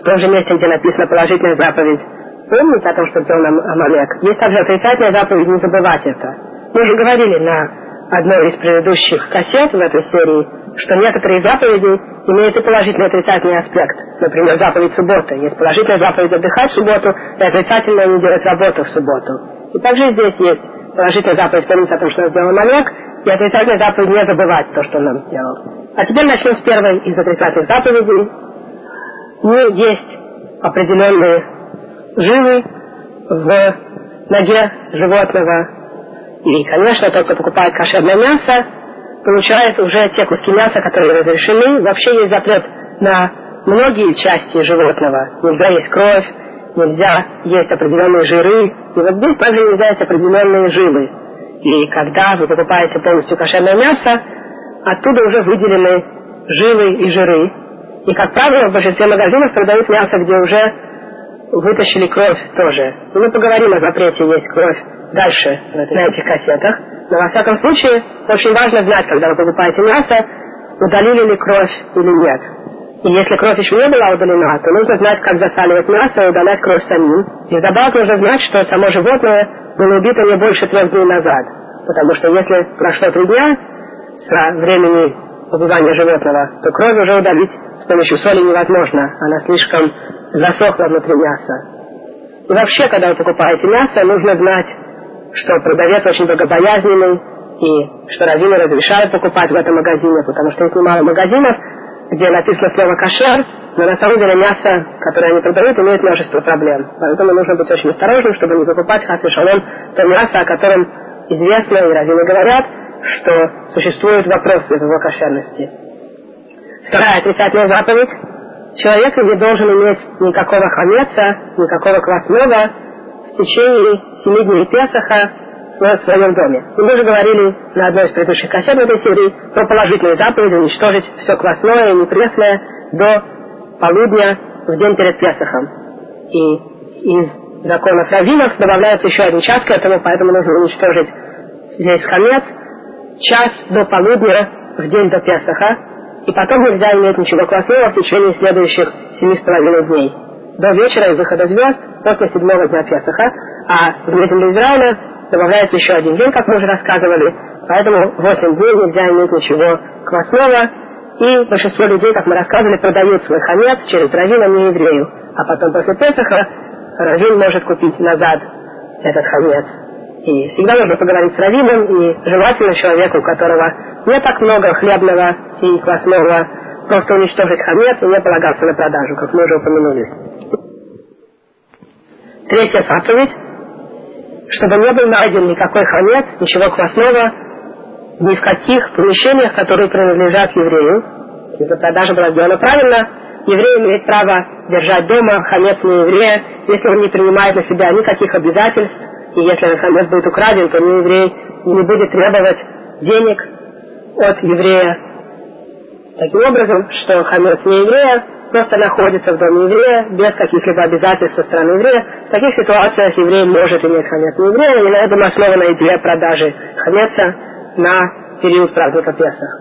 В том же месте, где написана положительная заповедь, помнить о том, что сделал нам Амалек. Есть также отрицательная заповедь не забывать это. Мы уже говорили на одной из предыдущих кассет в этой серии, что некоторые заповеди имеют и положительный и отрицательный аспект. Например, заповедь субботы. Есть положительная заповедь отдыхать в субботу, и отрицательная не делать работу в субботу. И также здесь есть положительная заповедь помнить о том, что сделал Олег, и отрицательная заповедь не забывать то, что он нам сделал. А теперь начнем с первой из отрицательных заповедей. Не есть определенные жилы в ноге животного. И, конечно, тот, кто покупает кошерное мясо, получает уже те куски мяса, которые разрешены. Вообще есть запрет на многие части животного. Нельзя есть кровь, нельзя есть определенные жиры. И вот здесь также нельзя есть определенные жилы. И когда вы покупаете полностью кошерное мясо, оттуда уже выделены жилы и жиры. И, как правило, в большинстве магазинов продают мясо, где уже вытащили кровь тоже. И мы поговорим о запрете есть кровь дальше на этих кассетах. Но во всяком случае, очень важно знать, когда вы покупаете мясо, удалили ли кровь или нет. И если кровь еще не была удалена, то нужно знать, как засаливать мясо и удалять кровь самим. И вдобавок нужно знать, что само животное было убито не больше трех дней назад. Потому что если прошло три дня со времени убивания животного, то кровь уже удалить с помощью соли невозможно. Она слишком засохла внутри мяса. И вообще, когда вы покупаете мясо, нужно знать что продавец очень богобоязненный, и что раввины разрешают покупать в этом магазине, потому что есть немало магазинов, где написано слово «кошер», но на самом деле мясо, которое они продают, имеет множество проблем. Поэтому нужно быть очень осторожным, чтобы не покупать хас шалом то мясо, о котором известно, и раввины говорят, что существуют вопросы в его кошерности. Вторая отрицательная заповедь. Человек не должен иметь никакого хамеца, никакого квасного в течение семи дней Песаха в своем доме. И мы уже говорили на одной из предыдущих кассет этой серии про положительные заповеди уничтожить все квасное и непресное до полудня в день перед Песохом. И из законов раввинов добавляется еще один час к этому, поэтому нужно уничтожить здесь хамец час до полудня в день до Песоха, и потом нельзя иметь ничего квасного в течение следующих семи с половиной дней. До вечера и выхода звезд после седьмого дня Песоха, а в Израиля добавляется еще один день, как мы уже рассказывали, поэтому восемь дней нельзя иметь ничего квасного, и большинство людей, как мы рассказывали, продают свой хамец через равина не еврею, а потом после Песаха равин может купить назад этот хамец. И всегда нужно поговорить с раввином, и желательно человеку, у которого не так много хлебного и квасного, просто уничтожить хамец и не полагаться на продажу, как мы уже упомянули. Третья заповедь чтобы не был найден никакой хамец, ничего квасного, ни в каких помещениях, которые принадлежат еврею. Если продажа была сделана правильно, еврей имеет право держать дома хамец не еврея, если он не принимает на себя никаких обязательств, и если хамец будет украден, то не еврей не будет требовать денег от еврея. Таким образом, что хамец не еврея просто находится в доме еврея без каких-либо обязательств со стороны еврея. В таких ситуациях еврей может иметь хамец не еврея, и на этом основана идея продажи хамеца на период праздника Песах.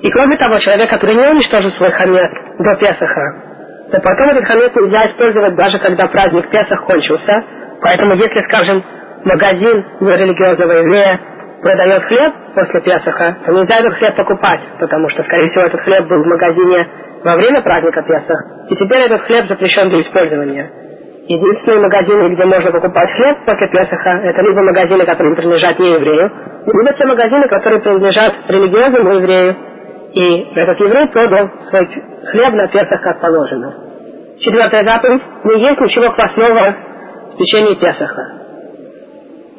И кроме того, человек, который не уничтожил свой хамец до Песаха, то потом этот хамец нельзя использовать даже когда праздник Песах кончился. Поэтому если, скажем, магазин нерелигиозного еврея продает хлеб после Песаха, то нельзя этот хлеб покупать, потому что, скорее всего, этот хлеб был в магазине во время праздника Песах, и теперь этот хлеб запрещен для использования. Единственные магазины, где можно покупать хлеб после Песаха, это либо магазины, которые принадлежат не еврею, либо те магазины, которые принадлежат религиозному еврею, и этот еврей продал свой хлеб на Песах как положено. Четвертая заповедь. Не есть ничего квасного в течение Песаха.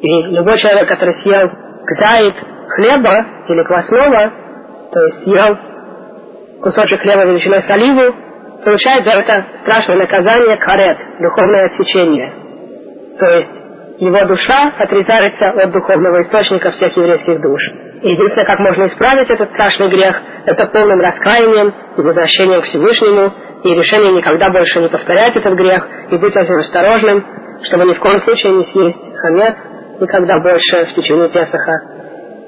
И любой человек, который съел кдает хлеба или квасного, то есть съел кусочек хлеба величиной с оливу, получает за это страшное наказание карет, духовное отсечение. То есть его душа отрезается от духовного источника всех еврейских душ. Единственное, как можно исправить этот страшный грех, это полным раскаянием и возвращением к Всевышнему, и решением никогда больше не повторять этот грех, и быть очень осторожным, чтобы ни в коем случае не съесть хамец никогда больше в течение Песаха,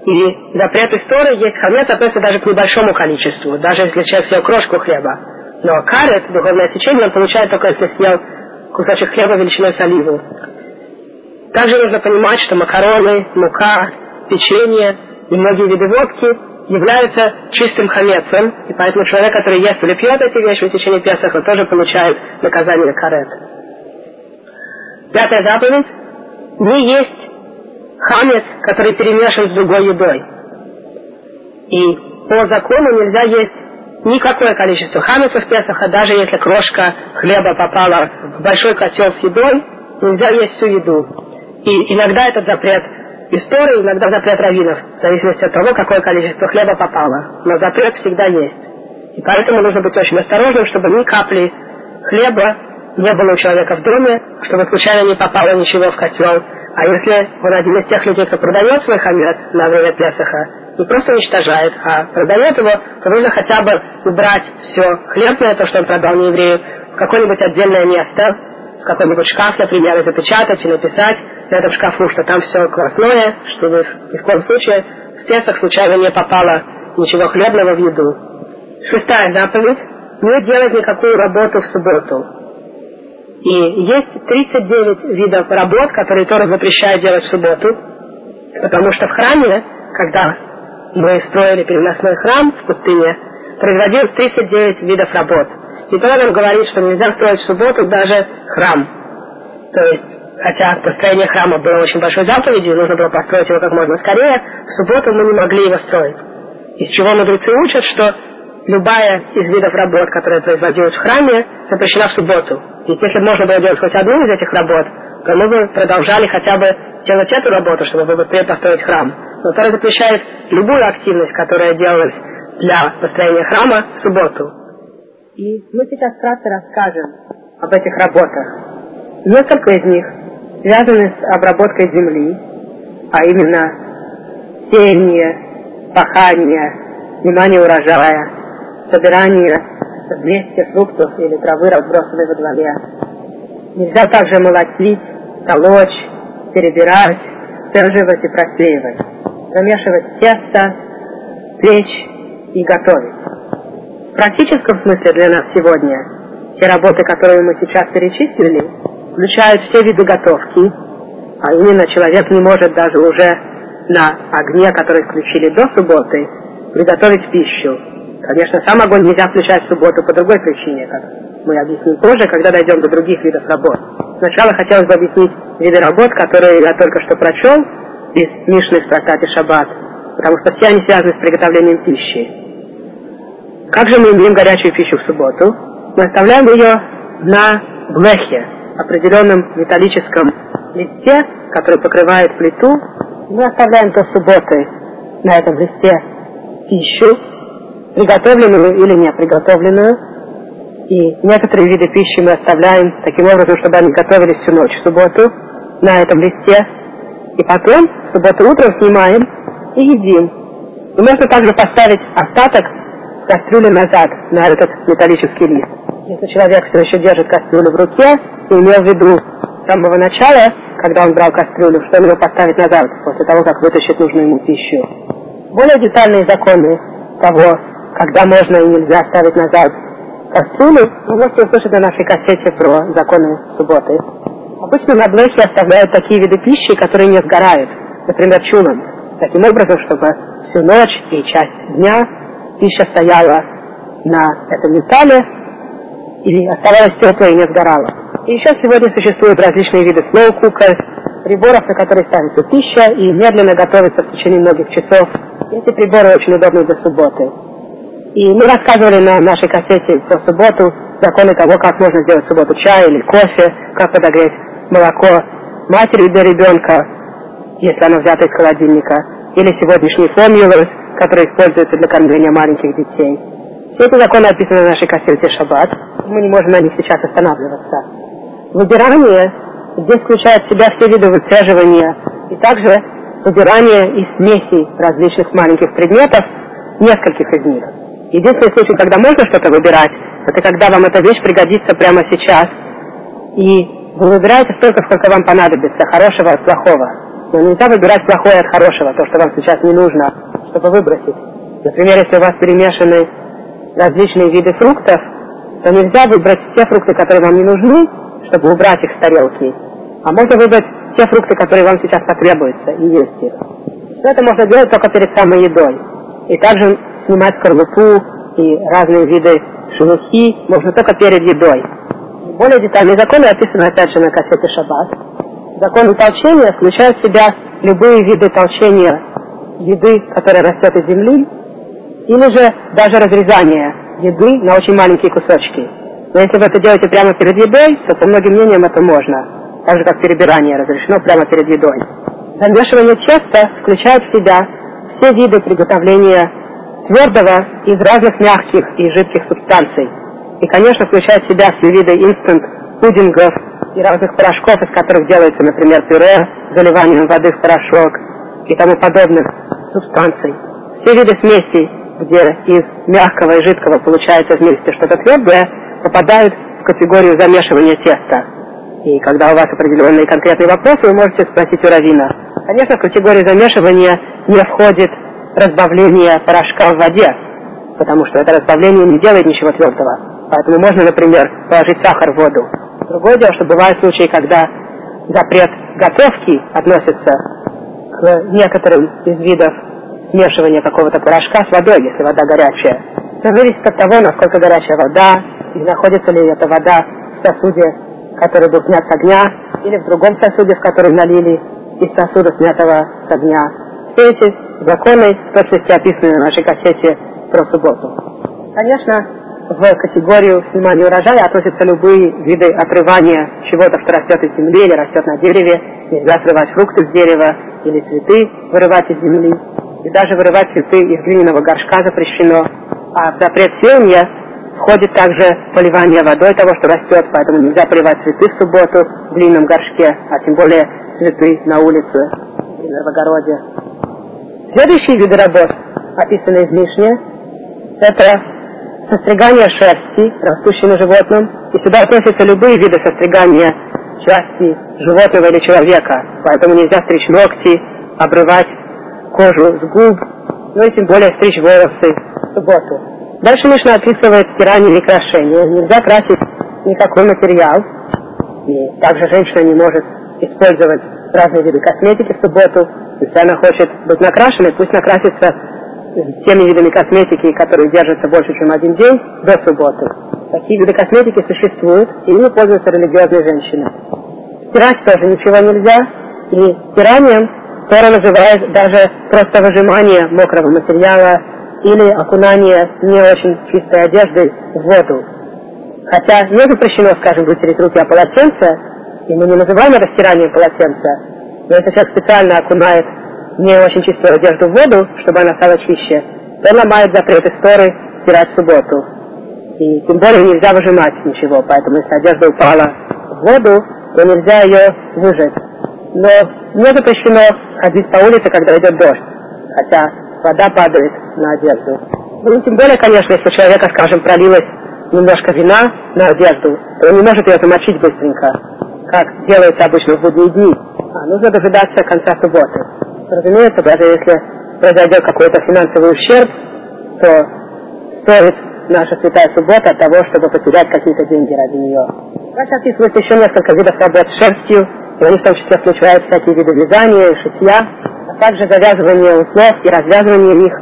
и запрет истории есть хамец относится даже к небольшому количеству, даже если человек съел крошку хлеба. Но карет, духовное сечение, он получает только если съел кусочек хлеба величиной с оливу. Также нужно понимать, что макароны, мука, печенье и многие виды водки являются чистым хамецем, и поэтому человек, который ест или пьет эти вещи в течение Песаха, тоже получает наказание карет. Пятая заповедь. Не есть хамец, который перемешан с другой едой. И по закону нельзя есть никакое количество хамеца в Песаха, даже если крошка хлеба попала в большой котел с едой, нельзя есть всю еду. И иногда этот запрет истории, иногда запрет раввинов, в зависимости от того, какое количество хлеба попало. Но запрет всегда есть. И поэтому нужно быть очень осторожным, чтобы ни капли хлеба не было у человека в доме, чтобы случайно не попало ничего в котел, а если он один из тех людей, кто продает свой хамец на время Песаха, не просто уничтожает, а продает его, то нужно хотя бы убрать все хлебное, то, что он продал не еврею, в какое-нибудь отдельное место, в какой-нибудь шкаф, например, и запечатать и написать на этом шкафу, что там все классное, чтобы ни в коем случае в Песах случайно не попало ничего хлебного в еду. Шестая заповедь. Не делать никакую работу в субботу. И есть 39 видов работ, которые Тора запрещает делать в субботу, потому что в храме, когда мы строили переносной храм в пустыне, производилось 39 видов работ. И Тора нам говорит, что нельзя строить в субботу даже храм. То есть хотя построение храма было очень большой заповедью, нужно было построить его как можно скорее, в субботу мы не могли его строить. Из чего мудрецы учат, что любая из видов работ, которая производилась в храме, запрещена в субботу. Ведь если можно было делать хоть одну из этих работ, то мы бы продолжали хотя бы делать эту работу, чтобы быстрее построить храм. Но Тора запрещает любую активность, которая делалась для построения храма в субботу. И мы сейчас вкратце расскажем об этих работах. Несколько из них связаны с обработкой земли, а именно сеяние, пахание, снимание урожая, собирание вместе фруктов или травы, разбросанной во дворе. Нельзя также молотить, толочь, перебирать, сдерживать и просеивать, замешивать тесто, печь и готовить. В практическом смысле для нас сегодня те работы, которые мы сейчас перечислили, включают все виды готовки, а именно человек не может даже уже на огне, который включили до субботы, приготовить пищу. Конечно, сам огонь нельзя включать в субботу по другой причине, как мы объясним позже, когда дойдем до других видов работ. Сначала хотелось бы объяснить виды работ, которые я только что прочел из Мишны в трактате Шаббат, потому что все они связаны с приготовлением пищи. Как же мы имеем горячую пищу в субботу? Мы оставляем ее на блехе, определенном металлическом листе, который покрывает плиту. Мы оставляем до субботы на этом листе пищу, приготовленную или не приготовленную. И некоторые виды пищи мы оставляем таким образом, чтобы они готовились всю ночь в субботу на этом листе. И потом в субботу утром снимаем и едим. И можно также поставить остаток кастрюли назад на этот металлический лист. Если человек все еще держит кастрюлю в руке и имел в виду с самого начала, когда он брал кастрюлю, что он его поставить назад после того, как вытащит нужную ему пищу. Более детальные законы того, когда можно и нельзя ставить назад кастрюлю, вы можете услышать на нашей кассете про законы субботы. Обычно на блоке оставляют такие виды пищи, которые не сгорают, например, чулан, таким образом, чтобы всю ночь и часть дня пища стояла на этом металле или оставалась теплой и не сгорала. И еще сегодня существуют различные виды cookers, приборов, на которые ставится пища и медленно готовится в течение многих часов. Эти приборы очень удобны для субботы. И мы рассказывали на нашей кассете про субботу законы того, как можно сделать в субботу чай или кофе, как подогреть молоко матери для ребенка, если оно взято из холодильника, или сегодняшний формулы, которые используются для кормления маленьких детей. Все эти законы описаны в нашей кассете «Шаббат». Мы не можем на них сейчас останавливаться. Выбирание здесь включает в себя все виды выцеживания и также выбирание из смесей различных маленьких предметов, нескольких из них. Единственный случай, когда можно что-то выбирать, это когда вам эта вещь пригодится прямо сейчас. И вы выбираете столько, сколько вам понадобится, хорошего от плохого. Но нельзя выбирать плохое от хорошего, то, что вам сейчас не нужно, чтобы выбросить. Например, если у вас перемешаны различные виды фруктов, то нельзя выбрать те фрукты, которые вам не нужны, чтобы убрать их с тарелки. А можно выбрать те фрукты, которые вам сейчас потребуются, и есть их. Все это можно делать только перед самой едой. И также снимать скорлупу и разные виды шелухи можно только перед едой. Более детальные законы описаны опять же на кассете Шаббат. Законы толчения включают в себя любые виды толчения еды, которая растет из земли, или же даже разрезание еды на очень маленькие кусочки. Но если вы это делаете прямо перед едой, то по многим мнениям это можно, так же как перебирание разрешено прямо перед едой. Замешивание теста включает в себя все виды приготовления твердого из разных мягких и жидких субстанций. И, конечно, включает в себя все виды инстант пудингов и разных порошков, из которых делается, например, пюре, заливанием воды в порошок и тому подобных субстанций. Все виды смесей, где из мягкого и жидкого получается вместе что-то твердое, попадают в категорию замешивания теста. И когда у вас определенные конкретные вопросы, вы можете спросить у Равина. Конечно, в категорию замешивания не входит разбавление порошка в воде, потому что это разбавление не делает ничего твердого. Поэтому можно, например, положить сахар в воду. Другое дело, что бывают случаи, когда запрет готовки относится к некоторым из видов смешивания какого-то порошка с водой, если вода горячая. Все зависит от того, насколько горячая вода, и находится ли эта вода в сосуде, который был снят с огня, или в другом сосуде, в который налили из сосуда, снятого с огня. Все эти законы в точности описаны на нашей кассете про субботу. Конечно, в категорию снимания урожая относятся любые виды отрывания чего-то, что растет из земли или растет на дереве. Нельзя срывать фрукты с дерева или цветы вырывать из земли. И даже вырывать цветы из глиняного горшка запрещено. А в запрет сеяния входит также поливание водой того, что растет, поэтому нельзя поливать цветы в субботу в глиняном горшке, а тем более цветы на улице или в огороде. Следующие виды работ, описанные в Мишне, это состригание шерсти, растущей на животном, и сюда относятся любые виды состригания части животного или человека, поэтому нельзя стричь ногти, обрывать кожу с губ, ну и тем более стричь волосы в субботу. Дальше Мишна описывает стирание или крашение. Нельзя красить никакой материал, и также женщина не может использовать разные виды косметики в субботу. Если она хочет быть накрашенной, пусть накрасится теми видами косметики, которые держатся больше, чем один день, до субботы. Такие виды косметики существуют, и ими пользуются религиозные женщины. Стирать тоже ничего нельзя, и стиранием Тора называет даже просто выжимание мокрого материала или окунание не очень чистой одежды в воду. Хотя не запрещено, скажем, вытереть руки о полотенце, и мы не называем это стиранием полотенца, но если человек специально окунает не очень чистую одежду в воду, чтобы она стала чище, то ломает запрет истории стирать в субботу. И тем более нельзя выжимать ничего, поэтому если одежда упала в воду, то нельзя ее выжать. Но не запрещено ходить по улице, когда идет дождь, хотя вода падает на одежду. Ну, тем более, конечно, если у человека, скажем, пролилась немножко вина на одежду, то он не может ее замочить быстренько, как делается обычно в будние дни. А нужно дожидаться конца субботы. Разумеется, даже если произойдет какой-то финансовый ущерб, то стоит наша святая суббота от того, чтобы потерять какие-то деньги ради нее. Дальше описывается еще несколько видов работ с шерстью, и они в том числе включают всякие виды вязания и шитья, а также завязывание узлов и развязывание их.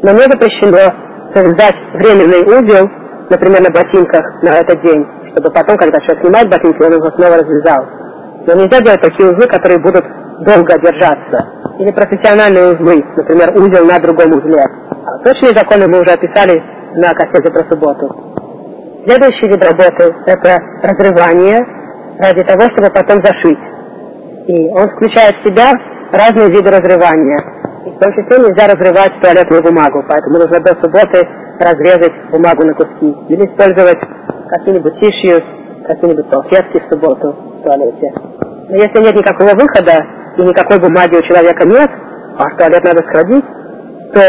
Но не запрещено завязать временный узел, например, на ботинках на этот день, чтобы потом, когда человек снимает ботинки, он его снова развязал. Но нельзя делать такие узлы, которые будут долго держаться. Или профессиональные узлы, например, узел на другом узле. Точные законы мы уже описали на кассете про субботу. Следующий вид работы – это разрывание ради того, чтобы потом зашить. И он включает в себя разные виды разрывания. И в том числе нельзя разрывать туалетную бумагу, поэтому нужно до субботы разрезать бумагу на куски. Или использовать какие-нибудь тишью, какие-нибудь салфетки в субботу в туалете. Но если нет никакого выхода и никакой бумаги у человека нет, а в туалет надо сходить, то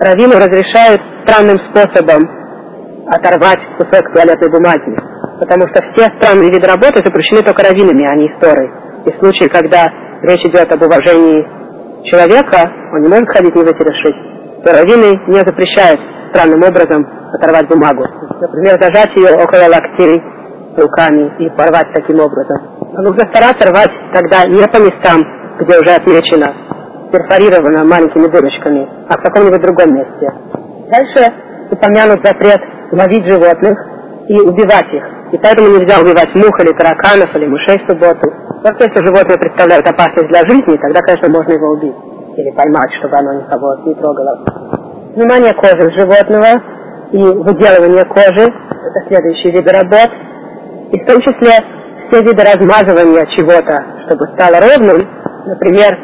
раввины разрешают странным способом оторвать кусок туалетной бумаги. Потому что все странные виды работы запрещены только раввинами, а не историей. И в случае, когда речь идет об уважении человека, он не может ходить не вытеревшись, то раввины не запрещают странным образом оторвать бумагу. Например, зажать ее около локтей руками и порвать таким образом. Но нужно стараться рвать тогда не по местам, где уже отмечено, перфорировано маленькими дырочками, а в каком-нибудь другом месте. Дальше упомянут запрет ловить животных и убивать их. И поэтому нельзя убивать мух или тараканов или мышей в субботу. Только если животное представляет опасность для жизни, тогда, конечно, можно его убить. Или поймать, чтобы оно никого не трогало. Снимание кожи животного и выделывание кожи – это следующие виды работ. И в том числе все виды размазывания чего-то, чтобы стало ровным. Например,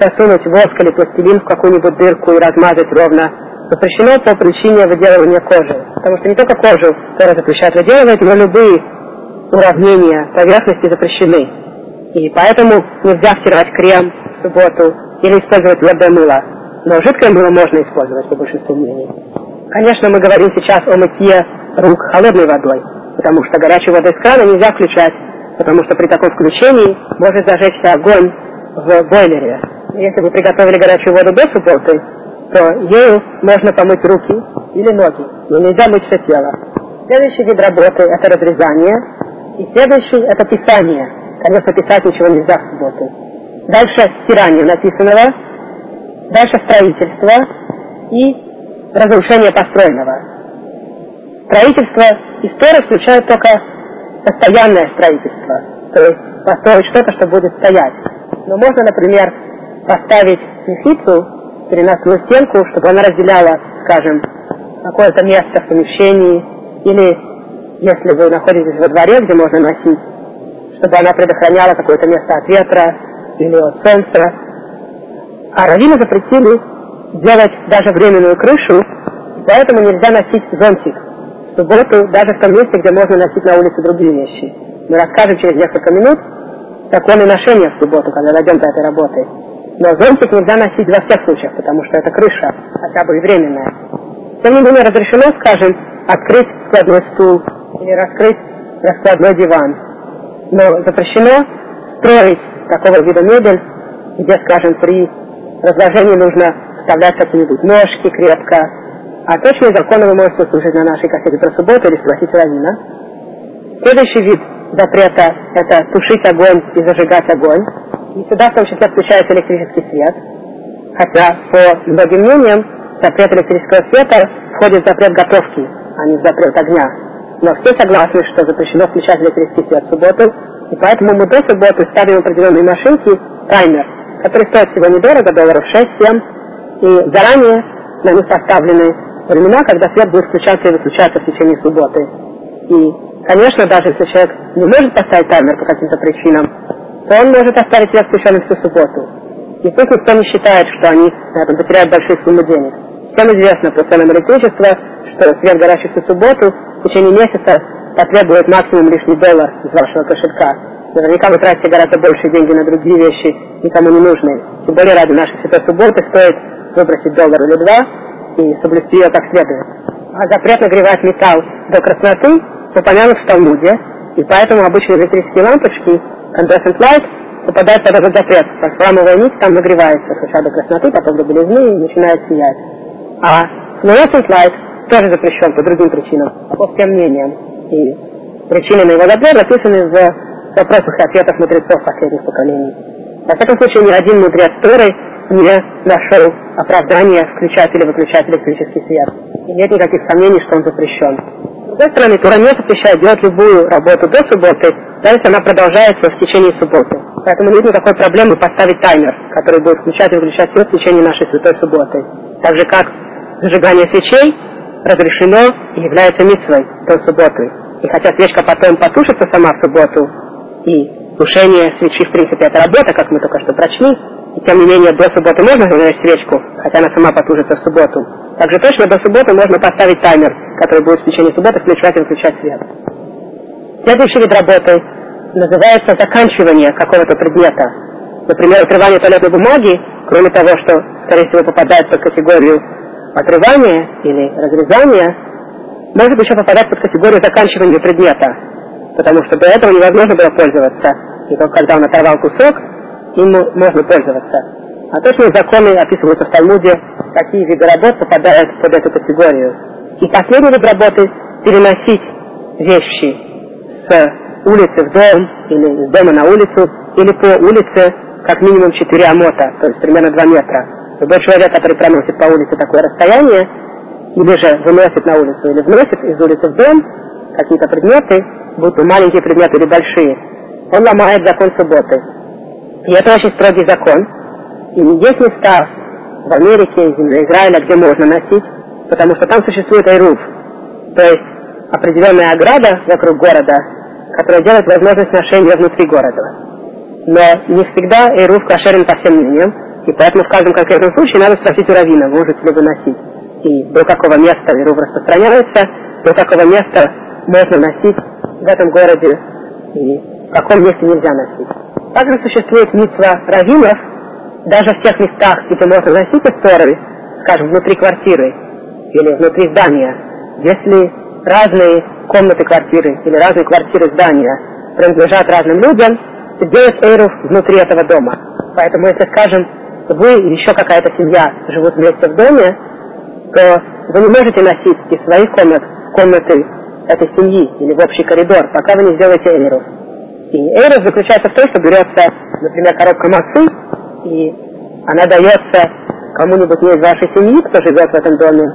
засунуть воск или пластилин в какую-нибудь дырку и размазать ровно запрещено по причине выделывания кожи. Потому что не только кожу Тора запрещает выделывать, но любые уравнения поверхности запрещены. И поэтому нельзя стирать крем в субботу или использовать твердое мыло. Но жидкое мыло можно использовать по большинству мнений. Конечно, мы говорим сейчас о мытье рук холодной водой, потому что горячую воду из крана нельзя включать, потому что при таком включении может зажечься огонь в бойлере. Если вы приготовили горячую воду до субботы, то ею можно помыть руки или ноги, но нельзя мыть все тело. Следующий вид работы – это разрезание, и следующий – это писание. Конечно, писать ничего нельзя в субботу. Дальше стирание написанного, дальше строительство и разрушение построенного. Строительство истории включает только постоянное строительство. То есть построить что-то, что будет стоять. Но можно, например, поставить мехицу, переносную стенку, чтобы она разделяла, скажем, какое-то место в помещении, или если вы находитесь во дворе, где можно носить, чтобы она предохраняла какое-то место от ветра или от солнца. А раввины запретили делать даже временную крышу, поэтому нельзя носить зонтик субботу даже в том месте, где можно носить на улице другие вещи. Мы расскажем через несколько минут законы ношения в субботу, когда дойдем до этой работы. Но зонтик нельзя носить во всех случаях, потому что это крыша, хотя бы и временная. Тем не менее, разрешено, скажем, открыть складной стул или раскрыть раскладной диван. Но запрещено строить такого вида мебель, где, скажем, при разложении нужно вставлять какие-нибудь ножки крепко. А точные законы вы можете услышать на нашей кассете про субботу или спросить Равина. Следующий вид запрета – это тушить огонь и зажигать огонь. И сюда в том числе включается электрический свет. Хотя, по многим мнениям, запрет электрического света входит в запрет готовки, а не в запрет огня. Но все согласны, что запрещено включать электрический свет в субботу, и поэтому мы до субботы ставим определенные машинки, таймер, который стоит всего недорого, долларов 6-7, и заранее на них поставлены времена, когда свет будет включаться и выключаться в течение субботы. И, конечно, даже если человек не может поставить таймер по каким-то причинам, то он может оставить свет включенным всю субботу. И тут никто не считает, что они на этом потеряют большие суммы денег. Всем известно по ценам электричества, что свет, горящий всю субботу, в течение месяца потребует максимум лишний доллар из вашего кошелька. Наверняка вы тратите гораздо больше деньги на другие вещи, никому не нужные. Тем более ради нашей святой субботы стоит выбросить доллар или два и соблюсти ее как следует. А запрет нагревать металл до красноты упомянут в Талмуде, и поэтому обычные электрические лампочки, Condensant Light, попадают под этот запрет. Храмовая нить там нагревается сначала до красноты, потом до белизны и начинает сиять. А fluorescent light тоже запрещен по другим причинам, по всем мнениям. И причины на его запрет записаны в вопросах и ответах мудрецов последних поколений. Во всяком случае, ни один мудрец Торы не нашел оправдания включать или выключать электрический свет. И нет никаких сомнений, что он запрещен. С другой стороны, Тора не запрещает делать любую работу до субботы, даже если она продолжается в течение субботы. Поэтому нет никакой проблемы поставить таймер, который будет включать и выключать свет в течение нашей святой субботы. Так же, как зажигание свечей разрешено и является митцвой до субботы. И хотя свечка потом потушится сама в субботу, и тушение свечи, в принципе, это работа, как мы только что прочли, тем не менее до субботы можно зажечь свечку, хотя она сама потушится в субботу. Также точно до субботы можно поставить таймер, который будет в течение субботы включать и выключать свет. Следующий вид работы называется заканчивание какого-то предмета. Например, отрывание туалетной бумаги, кроме того, что, скорее всего, попадает под категорию отрывания или разрезания, может еще попадать под категорию заканчивания предмета, потому что до этого невозможно было пользоваться. И только когда он оторвал кусок, им можно пользоваться. А точные законы описываются в Талмуде, какие виды работ попадают под эту категорию. И последний вид работы – переносить вещи с улицы в дом, или из дома на улицу, или по улице как минимум 4 амота, то есть примерно 2 метра. Любой человек, который проносит по улице такое расстояние, или же выносит на улицу, или вносит из улицы в дом какие-то предметы, будь то маленькие предметы или большие, он ломает закон субботы. И это очень строгий закон. И есть места в Америке, земле Израиля, где можно носить, потому что там существует айруф, то есть определенная ограда вокруг города, которая делает возможность ношения внутри города. Но не всегда айруф кошерен по всем мнениям, и поэтому в каждом конкретном случае надо спросить у равина, можете ли вы носить. И до какого места айруф распространяется, до какого места можно носить в этом городе, и в каком месте нельзя носить. Также существует митцва раввинов, даже в тех местах, где можно носить истории, скажем, внутри квартиры или внутри здания, если разные комнаты квартиры или разные квартиры здания принадлежат разным людям, сделать эйруф внутри этого дома. Поэтому, если, скажем, вы и еще какая-то семья живут вместе в доме, то вы не можете носить из своих комнат комнаты этой семьи или в общий коридор, пока вы не сделаете эйруф. И эйрус заключается в том, что берется, например, коробка массы, и она дается кому-нибудь из вашей семьи, кто живет в этом доме,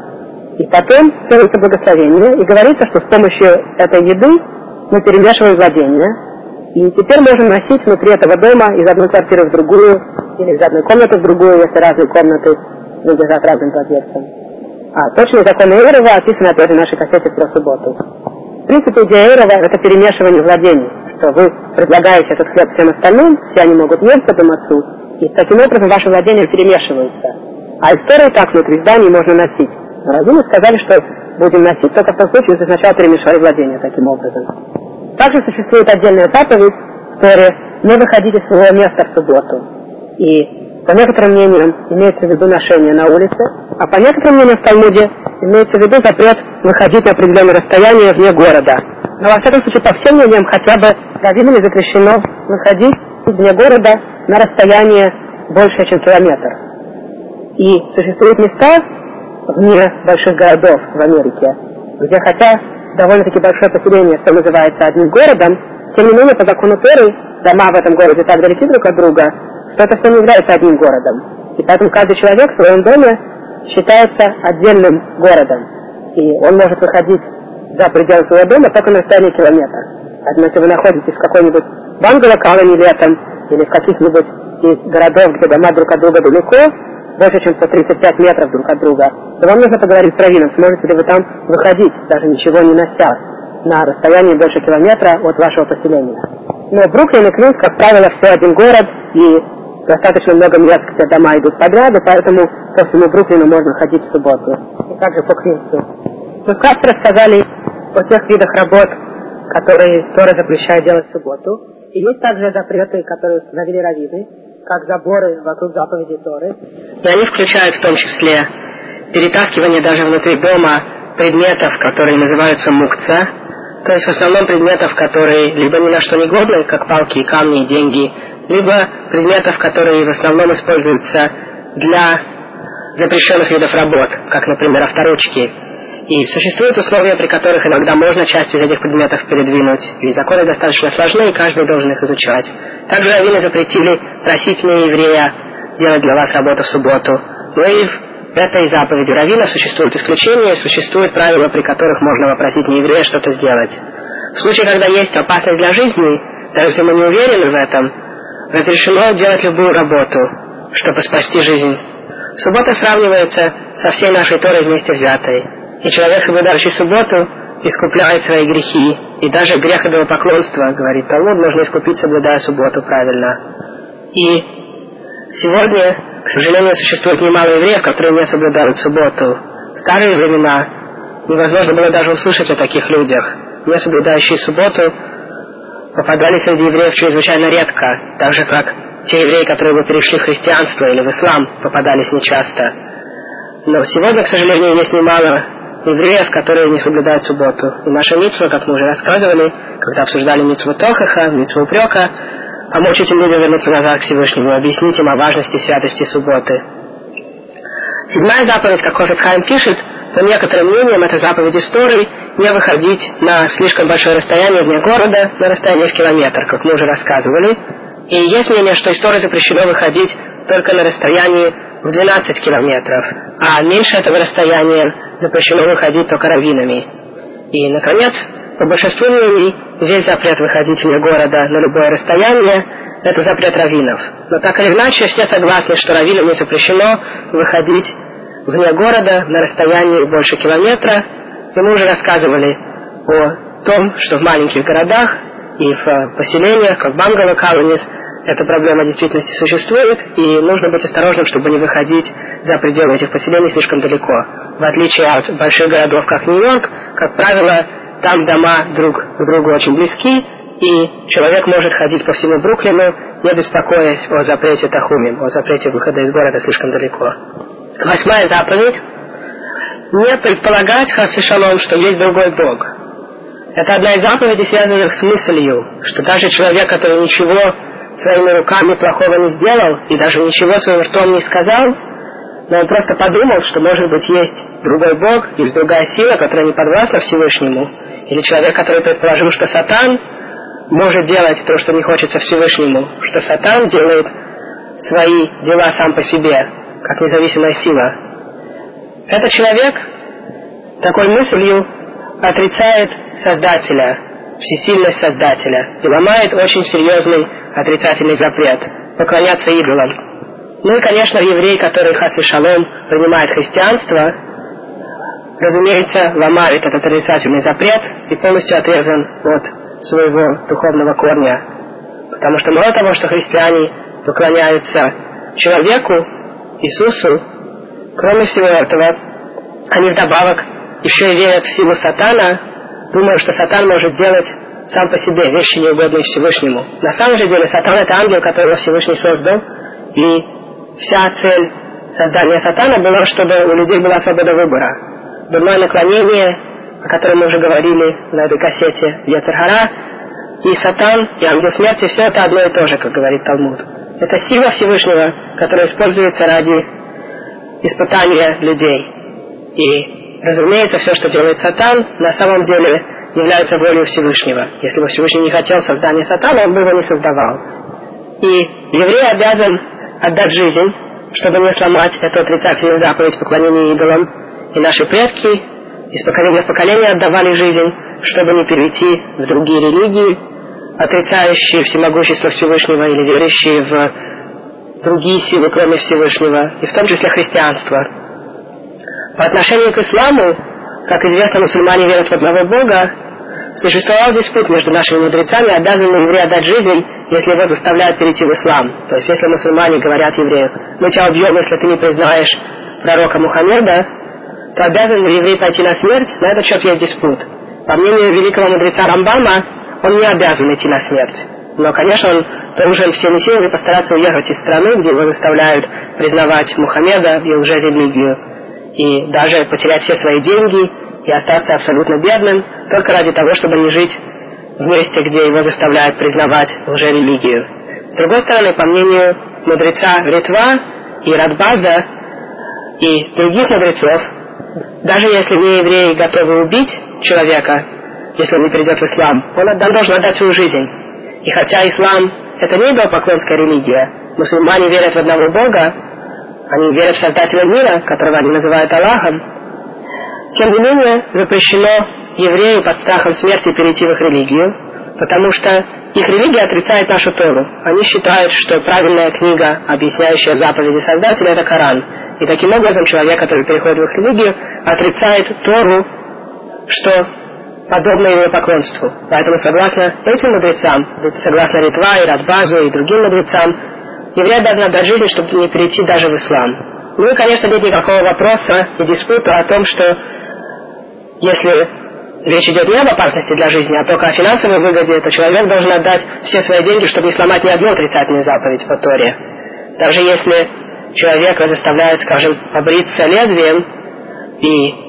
и потом делается благословение, и говорится, что с помощью этой еды мы перемешиваем владения, И теперь можем носить внутри этого дома из одной квартиры в другую, или из одной комнаты в другую, если разные комнаты выдержат разным подъездом. А точные законы Эйрова описаны опять же в нашей кассете про субботу. В принципе, идея Эйрова – это перемешивание владений, что вы предлагаете этот хлеб всем остальным, все они могут есть по отцу, и таким образом ваши владения перемешиваются. А историю так внутри зданий можно носить. Но разумы сказали, что будем носить только в том случае, если сначала перемешали владения таким образом. Также существует отдельная заповедь в Торе не выходить из своего места в субботу. И по некоторым мнениям имеется в виду ношение на улице, а по некоторым мнениям в Талмуде имеется в виду запрет выходить на определенное расстояние вне города. Но во всяком случае, по всем мнениям, хотя бы раввинами запрещено выходить вне города на расстояние больше, чем километр. И существуют места вне больших городов в Америке, где хотя довольно-таки большое поселение, что называется одним городом, тем не менее, по закону Торы, дома в этом городе так далеки друг от друга, что это все не является одним городом. И поэтому каждый человек в своем доме считается отдельным городом. И он может выходить за пределы своего дома только на расстоянии километра. Поэтому если вы находитесь в какой-нибудь бангало-колонии летом или в каких-нибудь из городов, где дома друг от друга далеко, больше, чем 135 метров друг от друга, то вам нужно поговорить с раввином, сможете ли вы там выходить, даже ничего не нося, на расстоянии больше километра от вашего поселения. Но Бруклин и Квинс, как правило, все один город, и достаточно много мест, где дома идут подряд, поэтому по всему Бруклину можно ходить в субботу. И также по Квинсу. Мы вкратце рассказали о тех видах работ, которые Тора запрещает делать в субботу. И есть также запреты, которые установили раввины, как заборы вокруг заповеди Торы. И они включают в том числе перетаскивание даже внутри дома предметов, которые называются мукца, то есть в основном предметов, которые либо ни на что не годны, как палки, камни, деньги, либо предметов, которые в основном используются для запрещенных видов работ, как, например, авторучки, и существуют условия, при которых иногда можно часть из этих предметов передвинуть. И законы достаточно сложны, и каждый должен их изучать. Также раввины запретили просить нееврея делать для вас работу в субботу. Но и в этой заповеди раввина существуют исключения, существуют правила, при которых можно попросить нееврея что-то сделать. В случае, когда есть опасность для жизни, даже если мы не уверены в этом, разрешено делать любую работу, чтобы спасти жизнь. Суббота сравнивается со всей нашей Торой вместе взятой. И человек, соблюдающий субботу, искупляет свои грехи. И даже грех поклонства, говорит Талмуд, нужно искупить, соблюдая субботу правильно. И сегодня, к сожалению, существует немало евреев, которые не соблюдают субботу. В старые времена невозможно было даже услышать о таких людях. Не соблюдающие субботу попадали среди евреев чрезвычайно редко, так же как те евреи, которые бы перешли в христианство или в ислам, попадались нечасто. Но сегодня, к сожалению, есть немало евреев, которые не соблюдают субботу. И наша митцва, как мы уже рассказывали, когда обсуждали митцву Тохаха, митцву упрека, помочь этим людям вернуться назад к Всевышнему, объяснить им о важности святости субботы. Седьмая заповедь, как Хофицхайм пишет, по некоторым мнениям, это заповедь истории не выходить на слишком большое расстояние вне города, на расстояние в километр, как мы уже рассказывали. И есть мнение, что истории запрещено выходить только на расстоянии в 12 километров, а меньше этого расстояния запрещено выходить только раввинами. И, наконец, по большинству мнений, весь запрет выходить вне города на любое расстояние – это запрет раввинов. Но так или иначе, все согласны, что раввинам не запрещено выходить вне города на расстоянии больше километра. И мы уже рассказывали о том, что в маленьких городах и в поселениях, как Бангала Колонис, эта проблема действительности существует, и нужно быть осторожным, чтобы не выходить за пределы этих поселений слишком далеко. В отличие от больших городов, как Нью-Йорк, как правило, там дома друг к другу очень близки, и человек может ходить по всему Бруклину, не беспокоясь о запрете Тахумим, о запрете выхода из города слишком далеко. Восьмая заповедь. Не предполагать, Хаси Шалом, что есть другой Бог. Это одна из заповедей, связанных с мыслью, что даже человек, который ничего своими руками плохого не сделал и даже ничего своим ртом не сказал, но он просто подумал, что может быть есть другой Бог или другая сила, которая не подвластна Всевышнему, или человек, который предположил, что Сатан может делать то, что не хочется Всевышнему, что Сатан делает свои дела сам по себе, как независимая сила. Этот человек такой мыслью отрицает Создателя всесильность Создателя и ломает очень серьезный отрицательный запрет – поклоняться идолам. Ну и, конечно, еврей, который Хасвы Шалом принимает христианство, разумеется, ломает этот отрицательный запрет и полностью отрезан от своего духовного корня. Потому что мало того, что христиане поклоняются человеку, Иисусу, кроме всего этого, они вдобавок еще и верят в силу сатана, думая, что сатан может делать сам по себе вещи неугодные Всевышнему. На самом же деле сатан это ангел, которого Всевышний создал, и вся цель создания сатана была, чтобы у людей была свобода выбора. Дурное наклонение, о котором мы уже говорили на этой кассете Яцерхара, и сатан, и ангел смерти, все это одно и то же, как говорит Талмуд. Это сила Всевышнего, которая используется ради испытания людей. И, разумеется, все, что делает сатан, на самом деле является волей Всевышнего. Если бы Всевышний не хотел создания сатана, он бы его не создавал. И еврей обязан отдать жизнь, чтобы не сломать эту отрицательную заповедь поклонения идолам. И наши предки из поколения в поколение отдавали жизнь, чтобы не перейти в другие религии, отрицающие всемогущество Всевышнего или верящие в другие силы, кроме Всевышнего, и в том числе христианство. По отношению к исламу, как известно, мусульмане верят в одного Бога, существовал диспут между нашими мудрецами, обязан ли еврей отдать жизнь, если его заставляют перейти в ислам. То есть, если мусульмане говорят еврею, мы тебя убьем, если ты не признаешь пророка Мухаммеда, то обязан ли еврей пойти на смерть, на этот счет есть диспут. По мнению великого мудреца Рамбама, он не обязан идти на смерть. Но, конечно, он должен всеми силами постараться уехать из страны, где его заставляют признавать Мухаммеда и уже религию. И даже потерять все свои деньги и остаться абсолютно бедным, только ради того, чтобы не жить в месте, где его заставляют признавать уже религию. С другой стороны, по мнению мудреца Ритва и Радбаза и других мудрецов, даже если не евреи готовы убить человека, если он не придет в ислам, он должен отдать свою жизнь. И хотя ислам это не идолопоклонская религия, мусульмане верят в одного Бога, они верят в Создателя мира, которого они называют Аллахом, тем не менее запрещено еврею под страхом смерти перейти в их религию, потому что их религия отрицает нашу Тору. Они считают, что правильная книга, объясняющая заповеди Создателя, это Коран. И таким образом человек, который переходит в их религию, отрицает Тору, что подобно его поклонству. Поэтому, согласно этим мудрецам, согласно Ритва и Радбазу и другим мудрецам, еврей должен отдать жизнь, чтобы не перейти даже в ислам. Ну и, конечно, нет никакого вопроса и диспута о том, что если речь идет не об опасности для жизни, а только о финансовой выгоде, то человек должен отдать все свои деньги, чтобы не сломать ни одну отрицательную заповедь по Торе. Даже если человека заставляют, скажем, побриться лезвием, и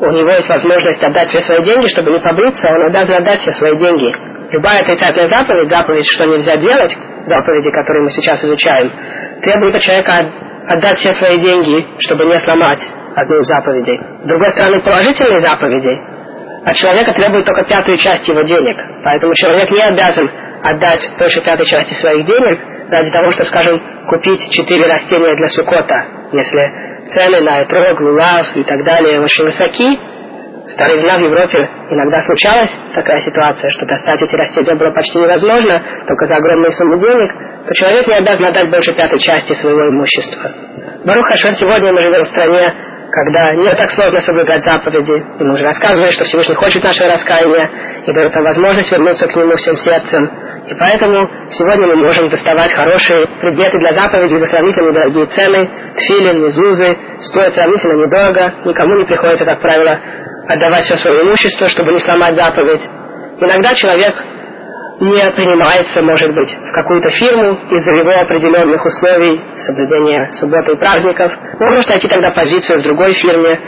у него есть возможность отдать все свои деньги, чтобы не побриться, он обязан отдать все свои деньги. Любая отрицательная заповедь, заповедь, что нельзя делать, заповеди, которые мы сейчас изучаем, требует от человека отдать все свои деньги, чтобы не сломать одну из заповедей. С другой стороны, положительные заповеди от человека требуют только пятую часть его денег. Поэтому человек не обязан отдать больше пятой части своих денег ради того, чтобы, скажем, купить четыре растения для сукота, если цены на этрог, лулав и так далее очень высоки. В старые времена в Европе иногда случалась такая ситуация, что достать эти растения было почти невозможно, только за огромные суммы денег, то человек не обязан отдать больше пятой части своего имущества. Барух Хашон, сегодня мы живем в стране, когда не так сложно соблюдать заповеди. И мы уже рассказывали, что Всевышний хочет нашего раскаяния и дает нам возможность вернуться к Нему всем сердцем. И поэтому сегодня мы можем доставать хорошие предметы для заповедей за сравнительно недорогие цены. Тфилин, мезузы стоят сравнительно недорого. Никому не приходится, как правило, отдавать все свое имущество, чтобы не сломать заповедь. Иногда человек не принимается, может быть, в какую-то фирму из-за его определенных условий соблюдения субботы и праздников. Может найти тогда позицию в другой фирме,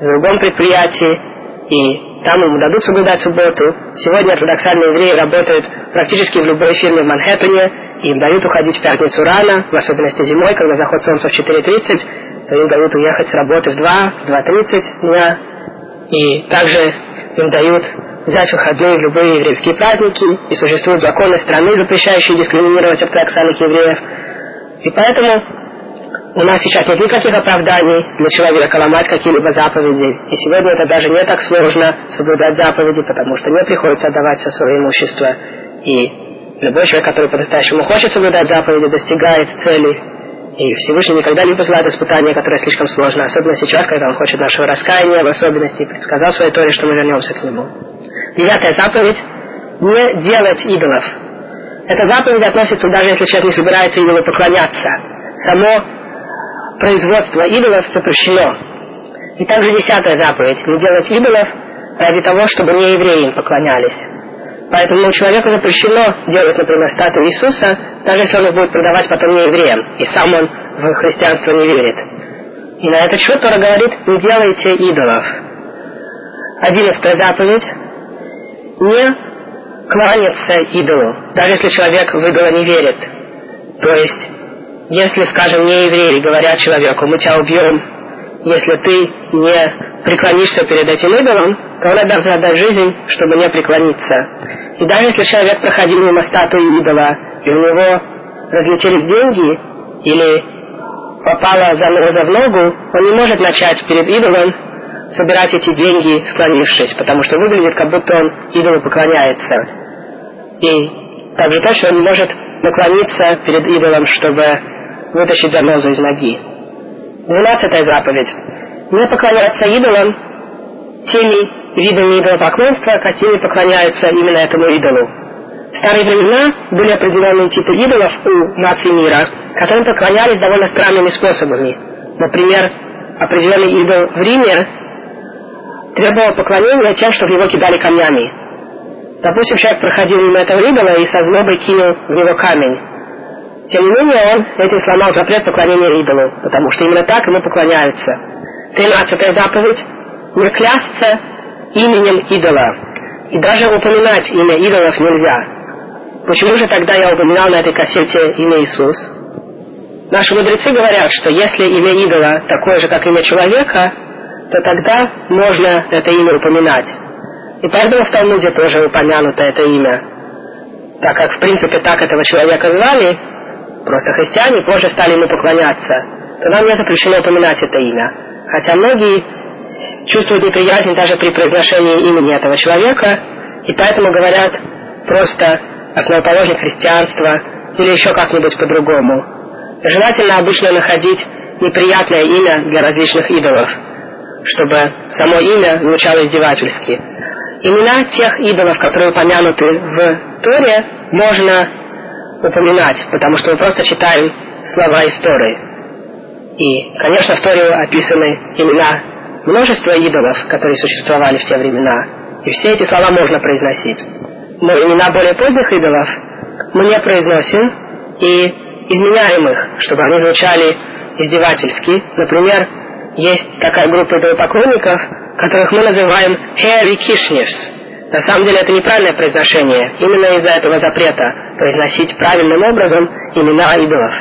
в другом предприятии, и там ему дадут соблюдать субботу. Сегодня ортодоксальные евреи работают практически в любой фирме в Манхэттене, и им дают уходить в пятницу рано, в особенности зимой, когда заход солнца в 4.30, то им дают уехать с работы в 2, в 2.30 дня, и также им дают взять выходные в любые еврейские праздники, и существуют законы страны, запрещающие дискриминировать ортодоксальных евреев. И поэтому у нас сейчас нет никаких оправданий для человека ломать какие-либо заповеди. И сегодня это даже не так сложно соблюдать заповеди, потому что не приходится отдавать все свое имущество. И любой человек, который по-настоящему хочет соблюдать заповеди, достигает цели. И Всевышний никогда не посылает испытания, которые слишком сложны, особенно сейчас, когда он хочет нашего раскаяния, в особенности предсказал своей Торе, что мы вернемся к нему. Девятая заповедь – не делать идолов. Эта заповедь относится даже если человек не собирается идолу поклоняться. Само производство идолов запрещено. И также десятая заповедь – не делать идолов ради того, чтобы не евреи им поклонялись. Поэтому человеку запрещено делать, например, статую Иисуса, даже если он их будет продавать потом не евреям, и сам он в христианство не верит. И на этот счет Тора говорит, не делайте идолов. Одиннадцатая заповедь – не кланяться идолу, даже если человек в идола не верит. То есть если, скажем, не евреи говорят человеку, мы тебя убьем, если ты не преклонишься перед этим идолом, то он обязан отдать жизнь, чтобы не преклониться. И даже если человек проходил мимо статуи идола, и у него разлетелись деньги, или попала заноза в ногу, он не может начать перед идолом собирать эти деньги, склонившись, потому что выглядит, как будто он идолу поклоняется. И также точно он не может наклониться перед идолом, чтобы вытащить занозу из ноги. Двенадцатая заповедь. Не поклоняться идолам теми видами идолопоклонства, какими поклоняются именно этому идолу. В старые времена были определенные типы идолов у наций мира, которым поклонялись довольно странными способами. Например, определенный идол в Риме требовал поклонения тем, что в него кидали камнями. Допустим, человек проходил мимо этого идола и со злобой кинул в него камень. Тем не менее, он этим сломал запрет поклонения идолу, потому что именно так ему поклоняются. Тринадцатая заповедь – не клясться именем идола. И даже упоминать имя идолов нельзя. Почему же тогда я упоминал на этой кассете имя Иисус? Наши мудрецы говорят, что если имя идола такое же, как имя человека, то тогда можно это имя упоминать. И поэтому в Талмуде тоже упомянуто это имя. Так как, в принципе, так этого человека звали, просто христиане позже стали ему поклоняться, то нам не запрещено упоминать это имя. Хотя многие чувствуют неприязнь даже при произношении имени этого человека, и поэтому говорят просто основоположник христианства или еще как-нибудь по-другому. Желательно обычно находить неприятное имя для различных идолов, чтобы само имя звучало издевательски. Имена тех идолов, которые упомянуты в Торе, можно упоминать, потому что мы просто читаем слова истории. И, конечно, в Торе описаны имена множества идолов, которые существовали в те времена. И все эти слова можно произносить. Но имена более поздних идолов мы не произносим и изменяем их, чтобы они звучали издевательски. Например, есть такая группа идолопоклонников, которых мы называем Hairy Kishnirs, на самом деле это неправильное произношение. Именно из-за этого запрета произносить правильным образом имена идолов.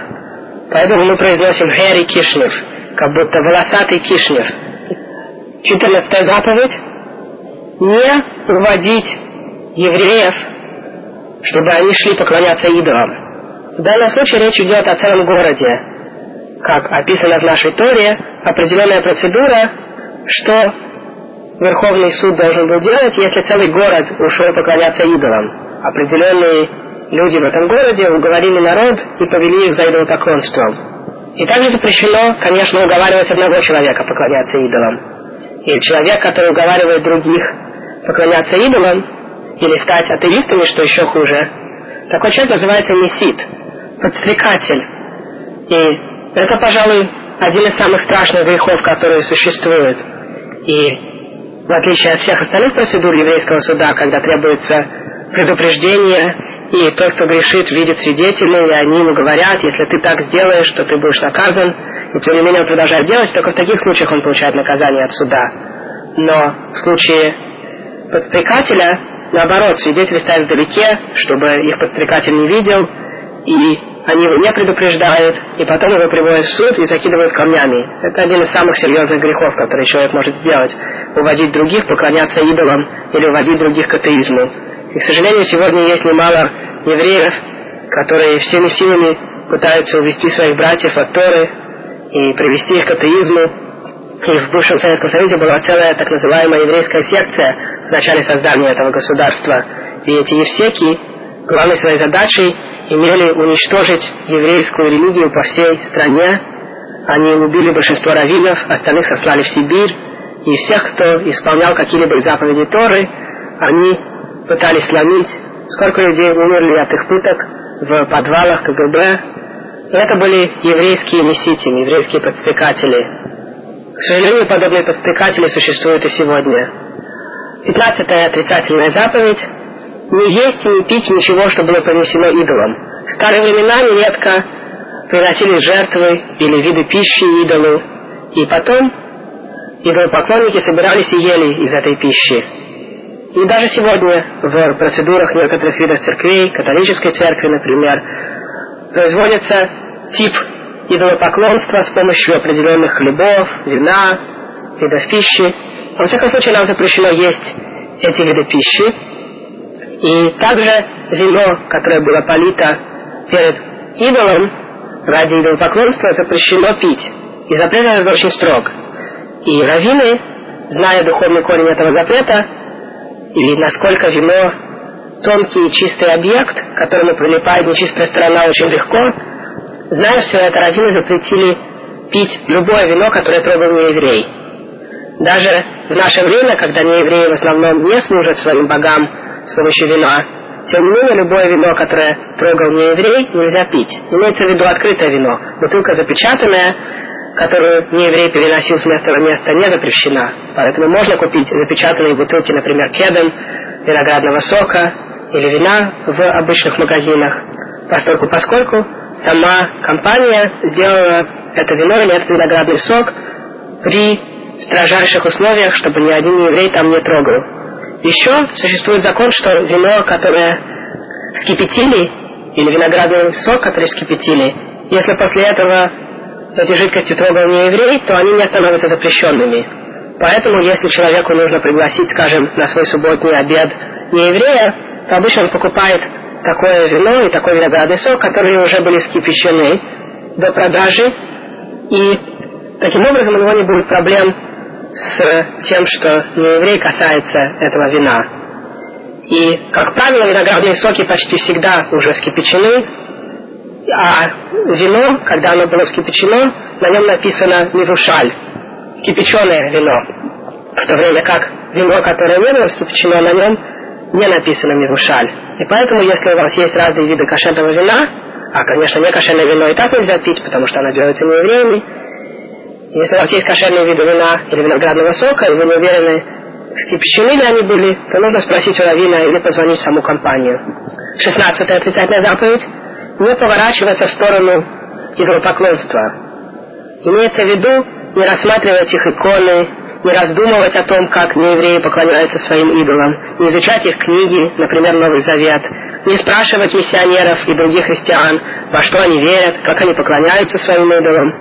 Поэтому мы произносим Хэри Кишнев, как будто волосатый Кишнев. Четырнадцатая заповедь. Не уводить евреев, чтобы они шли поклоняться идолам. В данном случае речь идет о целом городе. Как описано в нашей Торе, определенная процедура, что Верховный суд должен был делать, если целый город ушел поклоняться идолам. Определенные люди в этом городе уговорили народ и повели их за идолопоклонством. И также запрещено, конечно, уговаривать одного человека поклоняться идолам. И человек, который уговаривает других поклоняться идолам, или стать атеистами, что еще хуже, такой человек называется месит, подстрекатель. И это, пожалуй, один из самых страшных грехов, которые существуют. И в отличие от всех остальных процедур еврейского суда, когда требуется предупреждение, и тот, кто грешит, видит свидетелей, и они ему говорят, если ты так сделаешь, то ты будешь наказан, и тем не менее он продолжает делать, только в таких случаях он получает наказание от суда. Но в случае подстрекателя, наоборот, свидетели стоят вдалеке, чтобы их подстрекатель не видел, и они не предупреждают, и потом его приводят в суд и закидывают камнями. Это один из самых серьезных грехов, которые человек может сделать. Уводить других, поклоняться идолам или уводить других к атеизму. И, к сожалению, сегодня есть немало евреев, которые всеми силами пытаются увести своих братьев от Торы и привести их к атеизму. И в бывшем Советском Союзе была целая так называемая еврейская секция в начале создания этого государства. И эти евсеки главной своей задачей имели уничтожить еврейскую религию по всей стране. Они убили большинство раввинов, остальных сослали в Сибирь. И всех, кто исполнял какие-либо заповеди Торы, они пытались сломить. Сколько людей умерли от их пыток в подвалах КГБ. Это были еврейские месители, еврейские подстрекатели. К сожалению, подобные подстрекатели существуют и сегодня. Пятнадцатая отрицательная заповедь не есть и не пить ничего, что было принесено идолам. В старые времена нередко приносили жертвы или виды пищи идолу, и потом идолопоклонники собирались и ели из этой пищи. И даже сегодня в процедурах некоторых видов церквей, католической церкви, например, производится тип идолопоклонства с помощью определенных хлебов, вина, видов пищи. Во всяком случае, нам запрещено есть эти виды пищи, и также вино, которое было полито перед идолом, ради идолопоклонства запрещено пить. И запрет этот очень строг. И раввины, зная духовный корень этого запрета, или насколько вино тонкий и чистый объект, которому прилипает нечистая сторона очень легко, зная все это, раввины запретили пить любое вино, которое трогал не еврей. Даже в наше время, когда не евреи в основном не служат своим богам, с помощью вина. Тем не менее, любое вино, которое трогал не еврей, нельзя пить. Имеется в виду открытое вино. Бутылка запечатанная, которую не еврей переносил с места на место, не запрещена. Поэтому можно купить запечатанные бутылки, например, кедом, виноградного сока или вина в обычных магазинах, поскольку, поскольку сама компания сделала это вино или этот виноградный сок при строжайших условиях, чтобы ни один еврей там не трогал. Еще существует закон, что вино, которое вскипятили, или виноградный сок, который вскипятили, если после этого эти жидкости трогал не еврей, то они не становятся запрещенными. Поэтому, если человеку нужно пригласить, скажем, на свой субботний обед не еврея, то обычно он покупает такое вино и такой виноградный сок, которые уже были вскипячены до продажи, и таким образом у него не будет проблем с тем, что нееврей касается этого вина. И, как правило, виноградные соки почти всегда уже вскипячены, а вино, когда оно было вскипячено, на нем написано «мивушаль» – кипяченое вино. В то время как вино, которое не было вскипячено, на нем не написано «мивушаль». И поэтому, если у вас есть разные виды кошерного вина, а, конечно, не кошерное вино и так нельзя пить, потому что оно делается неевреями, если у вас есть кошерные виды вина или виноградного сока, и вы не уверены, скипячены ли они были, то нужно спросить у равина или позвонить в саму компанию. Шестнадцатая отрицательная заповедь – не поворачиваться в сторону идолопоклонства. Имеется в виду не рассматривать их иконы, не раздумывать о том, как неевреи поклоняются своим идолам, не изучать их книги, например, Новый Завет, не спрашивать миссионеров и других христиан, во что они верят, как они поклоняются своим идолам,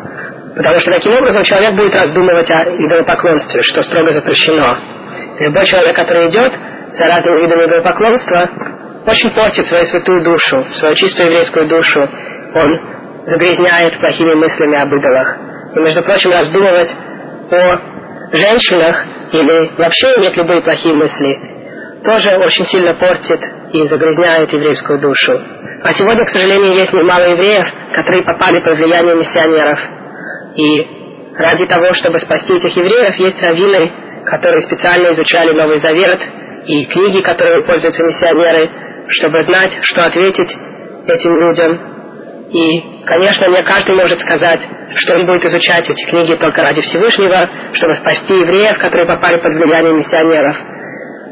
Потому что таким образом человек будет раздумывать о идолопоклонстве, что строго запрещено. Любой человек, который идет за разными видами идолопоклонства, очень портит свою святую душу, свою чистую еврейскую душу. Он загрязняет плохими мыслями об идолах. И, между прочим, раздумывать о женщинах или вообще иметь любые плохие мысли, тоже очень сильно портит и загрязняет еврейскую душу. А сегодня, к сожалению, есть немало евреев, которые попали под влияние миссионеров – и ради того, чтобы спасти этих евреев, есть раввины, которые специально изучали Новый Завет и книги, которыми пользуются миссионеры, чтобы знать, что ответить этим людям. И, конечно, не каждый может сказать, что он будет изучать эти книги только ради Всевышнего, чтобы спасти евреев, которые попали под влияние миссионеров.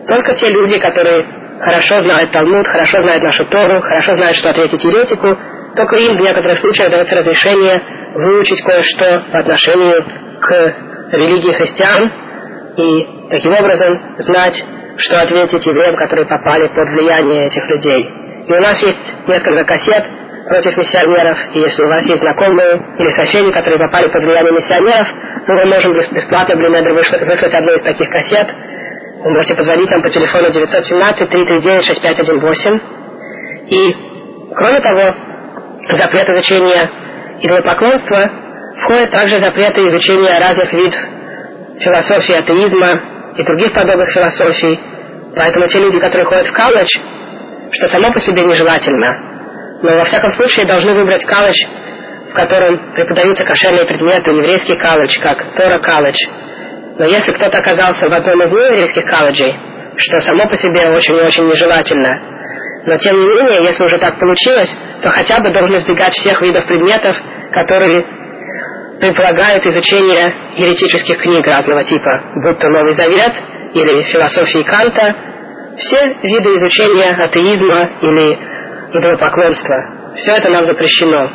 Только те люди, которые хорошо знают Талмуд, хорошо знают нашу Тору, хорошо знают, что ответить еретику, только им в некоторых случаях дается разрешение выучить кое-что по отношению к религии христиан и таким образом знать, что ответить евреям, которые попали под влияние этих людей. И у нас есть несколько кассет против миссионеров, и если у вас есть знакомые или соседи, которые попали под влияние миссионеров, мы вам можем бесплатно Блинедер выслать одну из таких кассет. Вы можете позвонить нам по телефону 917-339-6518. И, кроме того, запрет изучения идолопоклонства входят также запреты изучения разных видов философии атеизма и других подобных философий. Поэтому те люди, которые ходят в колледж, что само по себе нежелательно, но во всяком случае должны выбрать колледж, в котором преподаются кошерные предметы, еврейский колледж, как Тора колледж. Но если кто-то оказался в одном из нееврейских колледжей, что само по себе очень и очень нежелательно, но тем не менее, если уже так получилось, то хотя бы должен избегать всех видов предметов, которые предполагают изучение еретических книг разного типа, будь то Новый Завет или философии Канта, все виды изучения атеизма или идолопоклонства. Все это нам запрещено.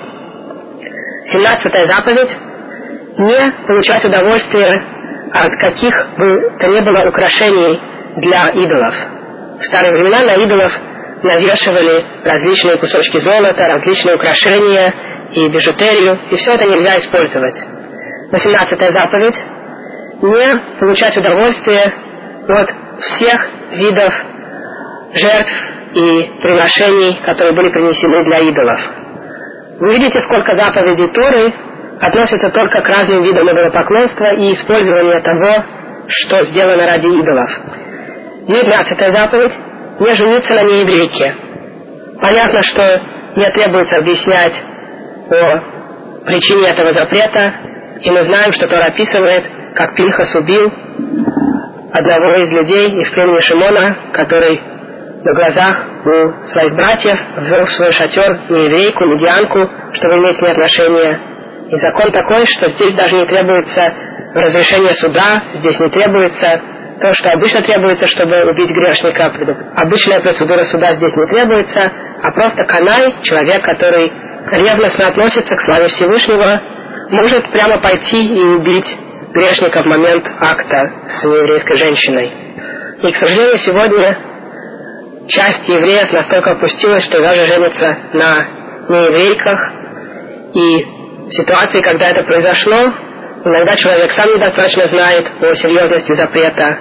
Семнадцатая заповедь – не получать удовольствие от каких бы то ни было украшений для идолов. В старые времена на идолов навешивали различные кусочки золота, различные украшения и бижутерию, и все это нельзя использовать. Восемнадцатая заповедь – не получать удовольствие от всех видов жертв и приношений, которые были принесены для идолов. Вы видите, сколько заповедей Торы относятся только к разным видам идолопоклонства и использования того, что сделано ради идолов. Девятнадцатая заповедь – не жениться на нееврейке. Понятно, что не требуется объяснять о причине этого запрета, и мы знаем, что Тора описывает, как Пинхас убил одного из людей из племени Шимона, который на глазах у своих братьев ввел в свой шатер не еврейку, медианку, чтобы иметь с ней отношения. И закон такой, что здесь даже не требуется разрешение суда, здесь не требуется то, что обычно требуется, чтобы убить грешника. Обычная процедура суда здесь не требуется, а просто канай, человек, который ревностно относится к славе Всевышнего, может прямо пойти и убить грешника в момент акта с еврейской женщиной. И, к сожалению, сегодня часть евреев настолько опустилась, что даже женятся на нееврейках. И в ситуации, когда это произошло, иногда человек сам недостаточно знает о серьезности запрета,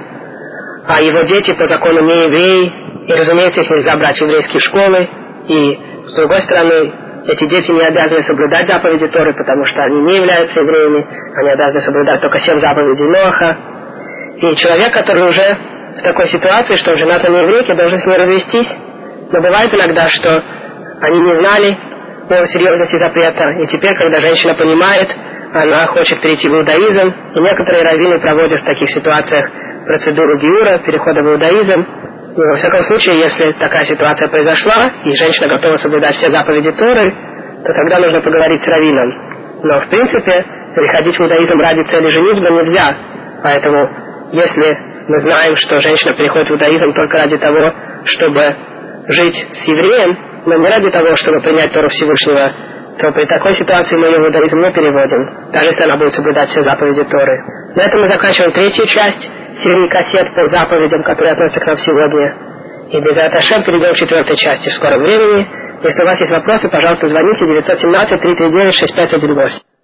а его дети по закону не евреи, и, разумеется, их нельзя брать в еврейские школы, и, с другой стороны, эти дети не обязаны соблюдать заповеди Торы, потому что они не являются евреями, они обязаны соблюдать только семь заповедей Ноха. И человек, который уже в такой ситуации, что женат на еврейке, должен с ней развестись. Но бывает иногда, что они не знали о серьезности запрета, и теперь, когда женщина понимает, она хочет перейти в иудаизм, и некоторые раввины проводят в таких ситуациях процедуру гиура, перехода в иудаизм. И во всяком случае, если такая ситуация произошла, и женщина готова соблюдать все заповеди Торы, то тогда нужно поговорить с раввином. Но, в принципе, переходить в иудаизм ради цели женитьбы нельзя. Поэтому, если мы знаем, что женщина переходит в иудаизм только ради того, чтобы жить с евреем, но не ради того, чтобы принять Тору Всевышнего, то при такой ситуации мы ее в иудаизм не переводим, даже если она будет соблюдать все заповеди Торы. На этом мы заканчиваем третью часть серии кассет по заповедям, которые относятся к нам сегодня. И без этого Шем перейдем к четвертой части в скором времени. Если у вас есть вопросы, пожалуйста, звоните 917 339 6518.